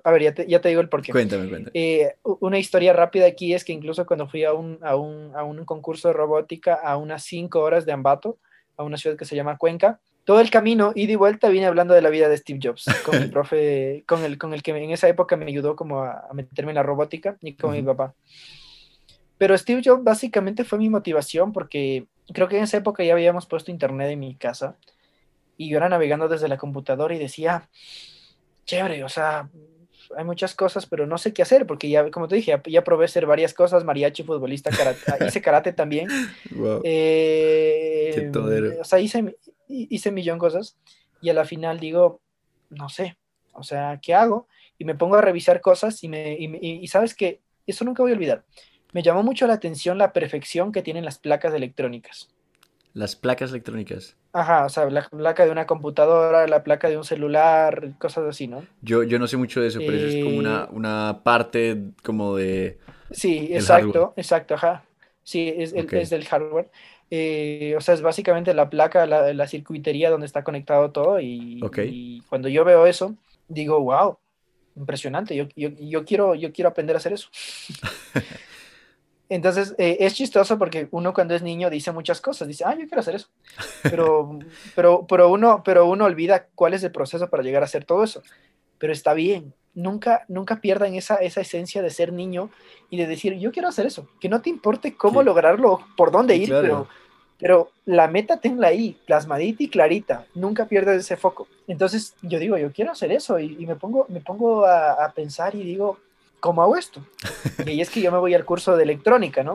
a ver, ya, te, ya, te, digo el porqué. Cuéntame, cuéntame. Eh, una historia rápida aquí es que incluso cuando fui a un, a un, a un concurso de robótica a unas cinco horas de Ambato, a una ciudad que se llama Cuenca, todo el camino, ida y vuelta, vine hablando de la vida de Steve Jobs, con el profe, con el, con el que en esa época me ayudó como a, meterme en la robótica y con mi papá. Pero Steve Jobs básicamente fue mi motivación porque creo que en esa época ya habíamos puesto internet en mi casa y yo era navegando desde la computadora y decía, chévere, o sea, hay muchas cosas, pero no sé qué hacer, porque ya, como te dije, ya, probé ser varias cosas, mariachi, futbolista, karate, hice karate también. Wow. Eh, o sea, hice, hice un millón cosas y a la final digo, no sé, o sea, ¿qué hago? Y me pongo a revisar cosas y, me, y, sabes que eso nunca voy a olvidar. Me llamó mucho la atención la perfección que tienen las placas electrónicas. Las placas electrónicas. Ajá, o sea, la placa de una computadora, la placa de un celular, cosas así, ¿no? Yo, yo no sé mucho de eso, pero eso es como una, eh, una parte como de... Sí, exacto, exacto, ajá. Sí, es, es del hardware. Eh, o sea, es básicamente la placa, la, la, circuitería donde está conectado todo y, cuando yo veo eso, digo, wow, impresionante, yo, yo, yo, quiero, yo quiero aprender a hacer eso. Entonces, eh, es chistoso porque uno cuando es niño dice muchas cosas, dice, ah, yo quiero hacer eso, pero, pero, pero, uno, pero uno olvida cuál es el proceso para llegar a hacer todo eso, pero está bien, nunca, nunca pierdan esa, esa esencia de ser niño y de decir, yo quiero hacer eso, que no te importe cómo lograrlo, por dónde ir, pero pero la meta tenla ahí, plasmadita y clarita, nunca pierdes ese foco. Entonces yo digo, yo quiero hacer eso y, me pongo, me pongo a, pensar y digo, ¿cómo hago esto? Y ahí es que yo me voy al curso de electrónica, ¿no?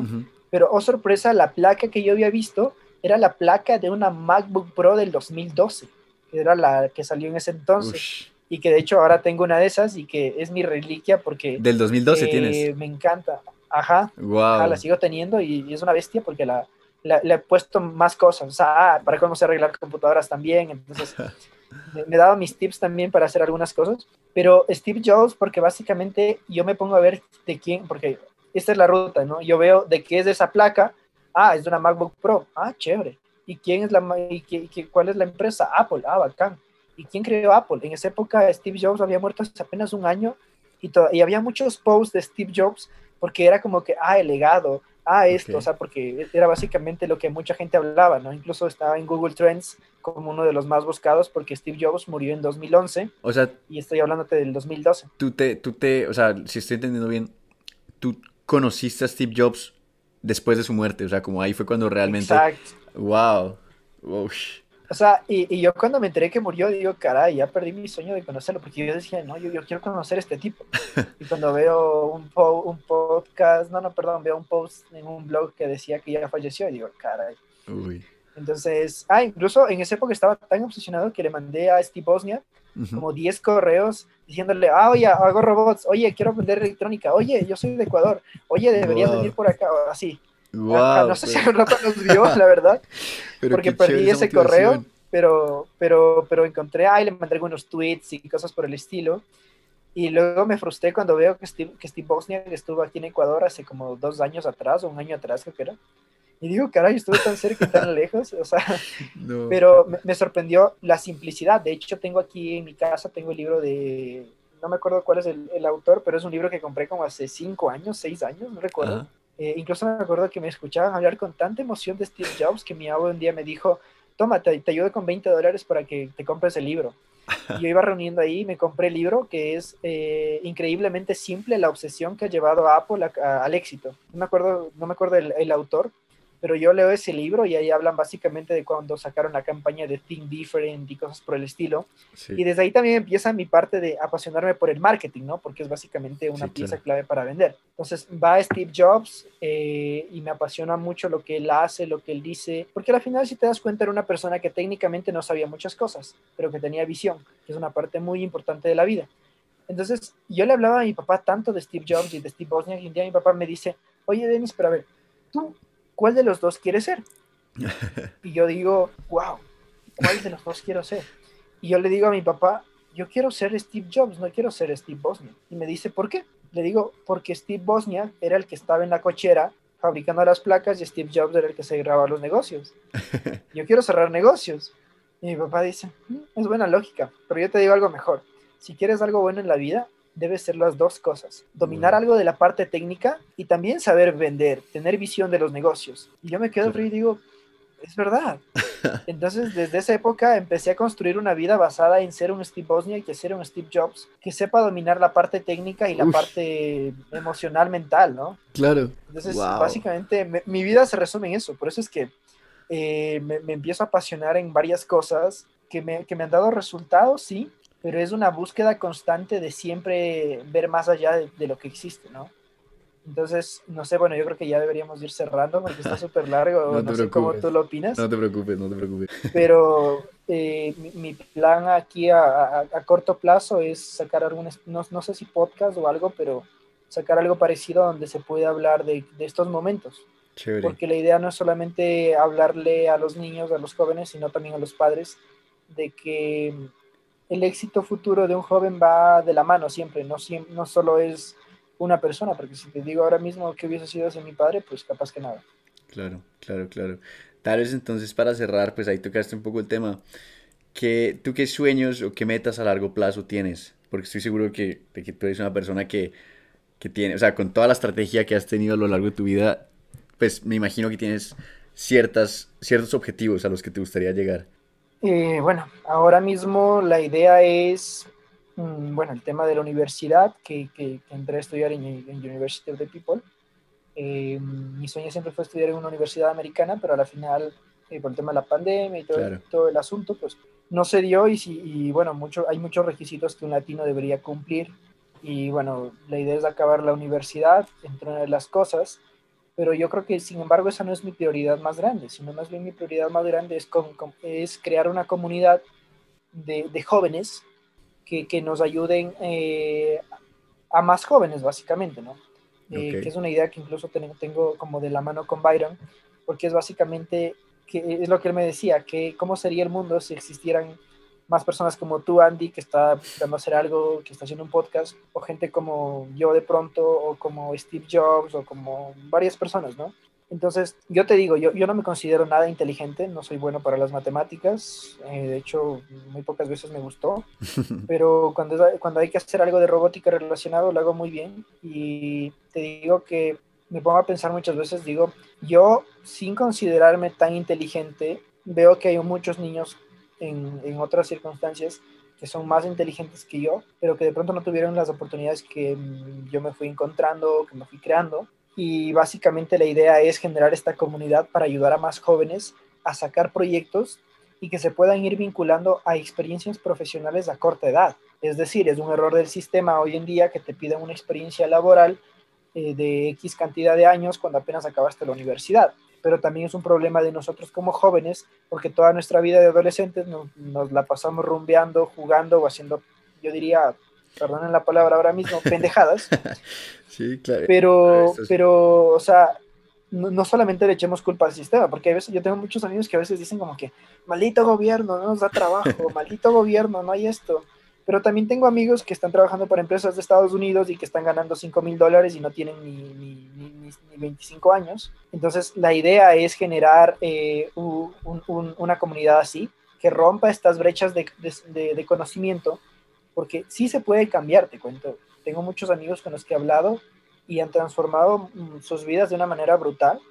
Pero, oh sorpresa, la placa que yo había visto era la placa de una MacBook Pro del 2012, que era la que salió en ese entonces. Y que de hecho ahora tengo una de esas y que es mi reliquia porque... Del 2012 eh, tienes. Me encanta. Ajá. Wow. la sigo teniendo y es una bestia porque la, le, he puesto más cosas, o sea, ah, para cómo se arreglar computadoras también, entonces me, dado mis tips también para hacer algunas cosas, pero Steve Jobs, porque básicamente yo me pongo a ver de quién, porque esta es la ruta, ¿no? Yo veo de qué es esa placa, ah, es de una MacBook Pro, ah, chévere, ¿y quién es la, y qué, cuál es la empresa? Apple, ah, bacán. ¿Y quién creó Apple? En esa época Steve Jobs había muerto hace apenas un año y, y había muchos posts de Steve Jobs porque era como que, ah, el legado, ah, esto, o sea, porque era básicamente lo que mucha gente hablaba, ¿no? Incluso estaba en Google Trends como uno de los más buscados porque Steve Jobs murió en 2011. O sea, y estoy hablándote del 2012. Tú te, tú te, o sea, si estoy entendiendo bien, tú conociste a Steve Jobs después de su muerte, o sea, como ahí fue cuando realmente... Exacto. Wow. wow. O sea, y, y, yo cuando me enteré que murió, digo, caray, ya perdí mi sueño de conocerlo, porque yo decía, no, yo, yo quiero conocer a este tipo. Y cuando veo un, un podcast, no, no, perdón, veo un post en un blog que decía que ya falleció, y digo, caray. Uy. Entonces, ah, incluso en esa época estaba tan obsesionado que le mandé a Steve Bosnia como 10 correos diciéndole, ah, oye, hago robots, oye, quiero aprender electrónica, oye, yo soy de Ecuador, oye, deberías venir por acá, así. Wow, no sé si al rato nos vio, la verdad, porque perdí ese correo, pero, pero, pero encontré, ahí le mandé algunos tweets y cosas por el estilo. Y luego me frustré cuando veo que Steve, que Steve Bosniak estuvo aquí en Ecuador hace como dos años atrás, o un año atrás creo que era. Y digo, caray, estuve tan cerca y tan lejos, o sea, pero me, sorprendió la simplicidad. De hecho, tengo aquí en mi casa, tengo el libro de, no me acuerdo cuál es el, el autor, pero es un libro que compré como hace cinco años, seis años, no recuerdo. Eh, incluso me acuerdo que me escuchaban hablar con tanta emoción de Steve Jobs que mi abuelo un día me dijo, toma, te, ayudo con 20 dólares para que te compres el libro. Y yo iba reuniendo ahí, me compré el libro que es eh, increíblemente simple, la obsesión que ha llevado a Apple al éxito. No me acuerdo, no me acuerdo el, autor, pero yo leo ese libro y ahí hablan básicamente de cuando sacaron la campaña de Think Different y cosas por el estilo. Y desde ahí también empieza mi parte de apasionarme por el marketing, ¿no? Porque es básicamente una pieza clave para vender. Entonces va Steve Jobs eh, y me apasiona mucho lo que él hace, lo que él dice, porque al final si te das cuenta era una persona que técnicamente no sabía muchas cosas, pero que tenía visión, que es una parte muy importante de la vida. Entonces yo le hablaba a mi papá tanto de Steve Jobs y de Steve Wozniak y un día mi papá me dice, oye Denis, pero a ver, tú ¿cuál de los dos quieres ser? Y yo digo, wow, ¿cuál de los dos quiero ser? Y yo le digo a mi papá, yo quiero ser Steve Jobs, no quiero ser Steve Bosniak. Y me dice, ¿por qué? Le digo, porque Steve Bosniak era el que estaba en la cochera fabricando las placas y Steve Jobs era el que se grababa los negocios. Yo quiero cerrar negocios. Y mi papá dice, mm, es buena lógica, pero yo te digo algo mejor. Si quieres algo bueno en la vida, debe ser las dos cosas. Dominar algo de la parte técnica y también saber vender, tener visión de los negocios. Y yo me quedo frío y digo, es verdad. Entonces, desde esa época empecé a construir una vida basada en ser un Steve Bosniak y ser un Steve Jobs que sepa dominar la parte técnica y la parte emocional, mental, ¿no? Claro. Entonces, básicamente, mi vida se resume en eso. Por eso es que eh, me, empiezo a apasionar en varias cosas que me, que me han dado resultados, sí, pero es una búsqueda constante de siempre ver más allá de, lo que existe, ¿no? Entonces, no sé, bueno, yo creo que ya deberíamos ir cerrando porque está súper largo, no, sé cómo tú lo opinas. No te preocupes, no te preocupes. Pero eh, mi, plan aquí a, a, corto plazo es sacar algún, no, no, sé si podcast o algo, pero sacar algo parecido donde se puede hablar de, de estos momentos. Chévere. Porque la idea no es solamente hablarle a los niños, a los jóvenes, sino también a los padres de que el éxito futuro de un joven va de la mano siempre, no, no solo es una persona, porque si te digo ahora mismo que hubiese sido ese mi padre, pues capaz que nada. Claro, claro, claro. Tal vez entonces para cerrar, pues ahí tocaste un poco el tema. que ¿Tú qué sueños o qué metas a largo plazo tienes? Porque estoy seguro que, que tú eres una persona que, que tiene, o sea, con toda la estrategia que has tenido a lo largo de tu vida, pues me imagino que tienes ciertas, ciertos objetivos a los que te gustaría llegar. Eh, bueno, ahora mismo la idea es, mm, bueno, el tema de la universidad, que, que, entré a estudiar en, en, University of the People. Eh, mi sueño siempre fue estudiar en una universidad americana, pero a la final, eh, por el tema de la pandemia y todo, todo el asunto, pues no se dio y, si, y bueno, mucho, hay muchos requisitos que un latino debería cumplir. Y bueno, la idea es acabar la universidad, entre una de las cosas, pero yo creo que sin embargo esa no es mi prioridad más grande, sino más bien mi prioridad más grande es, es crear una comunidad de, de jóvenes que, que, nos ayuden eh, a más jóvenes básicamente, ¿no? Eh, que es una idea que incluso tengo, tengo como de la mano con Byron, porque es básicamente, que es lo que él me decía, que cómo sería el mundo si existieran más personas como tú, Andy, que está buscando hacer algo, que está haciendo un podcast, o gente como yo de pronto, o como Steve Jobs, o como varias personas, ¿no? Entonces, yo te digo, yo, yo no me considero nada inteligente, no soy bueno para las matemáticas, eh, de hecho, muy pocas veces me gustó, pero cuando, cuando hay que hacer algo de robótica relacionado, lo hago muy bien. Y te digo que me pongo a pensar muchas veces, digo, yo sin considerarme tan inteligente, veo que hay muchos niños en, otras circunstancias que son más inteligentes que yo, pero que de pronto no tuvieron las oportunidades que mm, yo me fui encontrando, que me fui creando. Y básicamente la idea es generar esta comunidad para ayudar a más jóvenes a sacar proyectos y que se puedan ir vinculando a experiencias profesionales a corta edad. Es decir, es un error del sistema hoy en día que te piden una experiencia laboral eh, de X cantidad de años cuando apenas acabaste la universidad pero también es un problema de nosotros como jóvenes, porque toda nuestra vida de adolescentes nos, nos la pasamos rumbeando, jugando o haciendo, yo diría, perdonen la palabra ahora mismo, pendejadas. sí, claro. Pero, pero o sea, no, no, solamente le echemos culpa al sistema, porque a veces yo tengo muchos amigos que a veces dicen como que, maldito gobierno, no nos da trabajo, maldito gobierno, no hay esto. Pero también tengo amigos que están trabajando para empresas de Estados Unidos y que están ganando 5 mil dólares y no tienen ni, ni, ni, ni, 25 años. Entonces, la idea es generar eh, un, un, una comunidad así, que rompa estas brechas de, de, de, conocimiento, porque sí se puede cambiar, te cuento. Tengo muchos amigos con los que he hablado y han transformado mm, sus vidas de una manera brutal,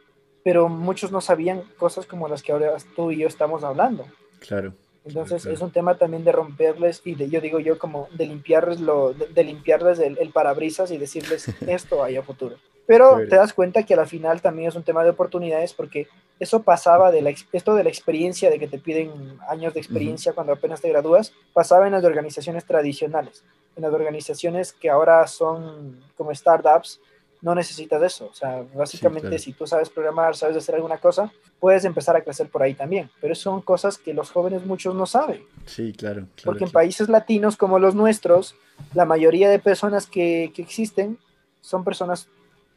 pero muchos no sabían cosas como las que ahora tú y yo estamos hablando. Claro. Entonces es un tema también de romperles y de, yo digo yo como de limpiarles, lo, de, limpiarles el, parabrisas y decirles esto hay a futuro. Pero te das cuenta que a la final también es un tema de oportunidades porque eso pasaba de la, esto de la experiencia, de que te piden años de experiencia cuando apenas te gradúas, pasaba en las organizaciones tradicionales. En las organizaciones que ahora son como startups, no necesitas eso. O sea, básicamente si tú sabes programar, sabes hacer alguna cosa, puedes empezar a crecer por ahí también. Pero son cosas que los jóvenes muchos no saben. Sí, claro. Porque en países latinos como los nuestros, la mayoría de personas que, que existen son personas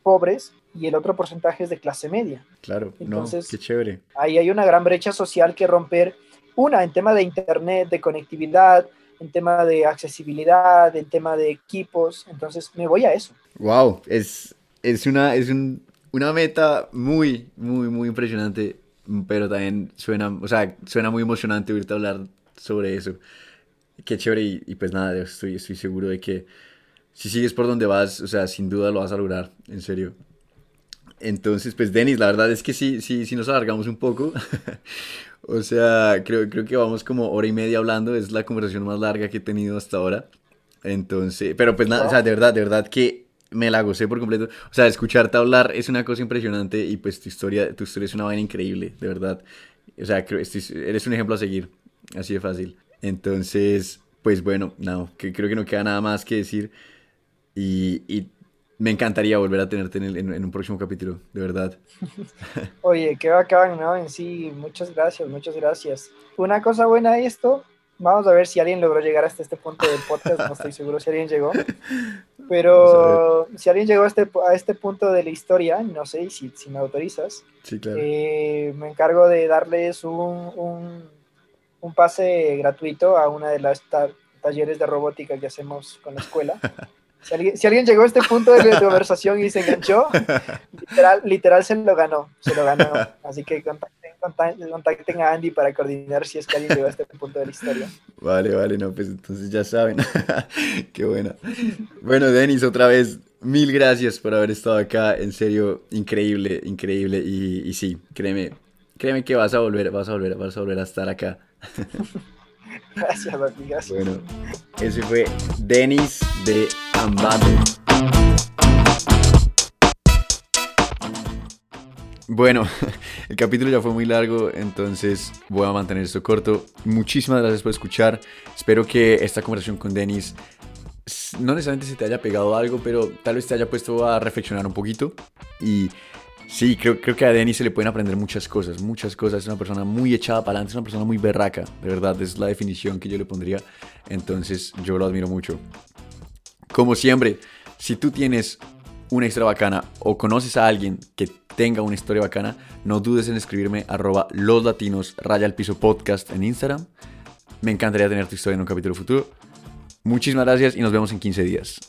pobres y el otro porcentaje es de clase media. Claro, entonces qué chévere. Ahí hay una gran brecha social que romper. Una, en tema de internet, de conectividad, en tema de accesibilidad, en tema de equipos. Entonces me voy a eso. Wow, es, es, una, es una meta muy, muy, muy impresionante, pero también suena, o sea, suena muy emocionante oírte hablar sobre eso. Qué chévere y, y pues nada, estoy, estoy seguro de que si sigues por donde vas, o sea, sin duda lo vas a lograr, en serio. Entonces, pues Denis, la verdad es que sí, sí, sí nos alargamos un poco. o sea, creo, creo que vamos como hora y media hablando, es la conversación más larga que he tenido hasta ahora. Entonces, pero pues nada, o sea, de verdad, de verdad que me la gocé por completo. O sea, escucharte hablar es una cosa impresionante y pues tu historia, tu historia es una vaina increíble, de verdad. O sea, eres un ejemplo a seguir, así de fácil. Entonces, pues bueno, no, que creo que no queda nada más que decir. Y, me encantaría volver a tenerte en, un próximo capítulo, de verdad. Oye, qué bacán, ¿no? En sí, muchas gracias, muchas gracias. Una cosa buena de esto, vamos a ver si alguien logró llegar hasta este punto del podcast, no estoy seguro si alguien llegó, pero si alguien llegó a este, a este punto de la historia, no sé si, si me autorizas, sí, claro. Eh, me encargo de darles un, un, un, pase gratuito a una de las talleres de robótica que hacemos con la escuela. Si alguien, llegó a este punto de la conversación y se enganchó, literal, literal se lo ganó, se lo ganó. Así que contacten, contacten, a Andy para coordinar si es que alguien llegó a este punto de la historia. Vale, vale, no, pues entonces ya saben. Qué buena. Bueno, Denis, otra vez, mil gracias por haber estado acá. En serio, increíble, increíble. Y, y sí, créeme, créeme que vas a volver, vas a volver, vas a volver a estar acá. Gracias, gracias. Bueno, ese fue Denis de Bueno, el capítulo ya fue muy largo, entonces voy a mantener esto corto. Muchísimas gracias por escuchar. Espero que esta conversación con Denis no necesariamente se te haya pegado algo, pero tal vez te haya puesto a reflexionar un poquito. Y Sí, creo, creo que a Denis se le pueden aprender muchas cosas, muchas cosas. Es una persona muy echada para adelante, es una persona muy berraca, de verdad, es la definición que yo le pondría. Entonces, yo lo admiro mucho. Como siempre, si tú tienes una historia bacana o conoces a alguien que tenga una historia bacana, no dudes en escribirme arroba los latinos al piso podcast en Instagram. Me encantaría tener tu historia en un capítulo futuro. Muchísimas gracias y nos vemos en 15 días.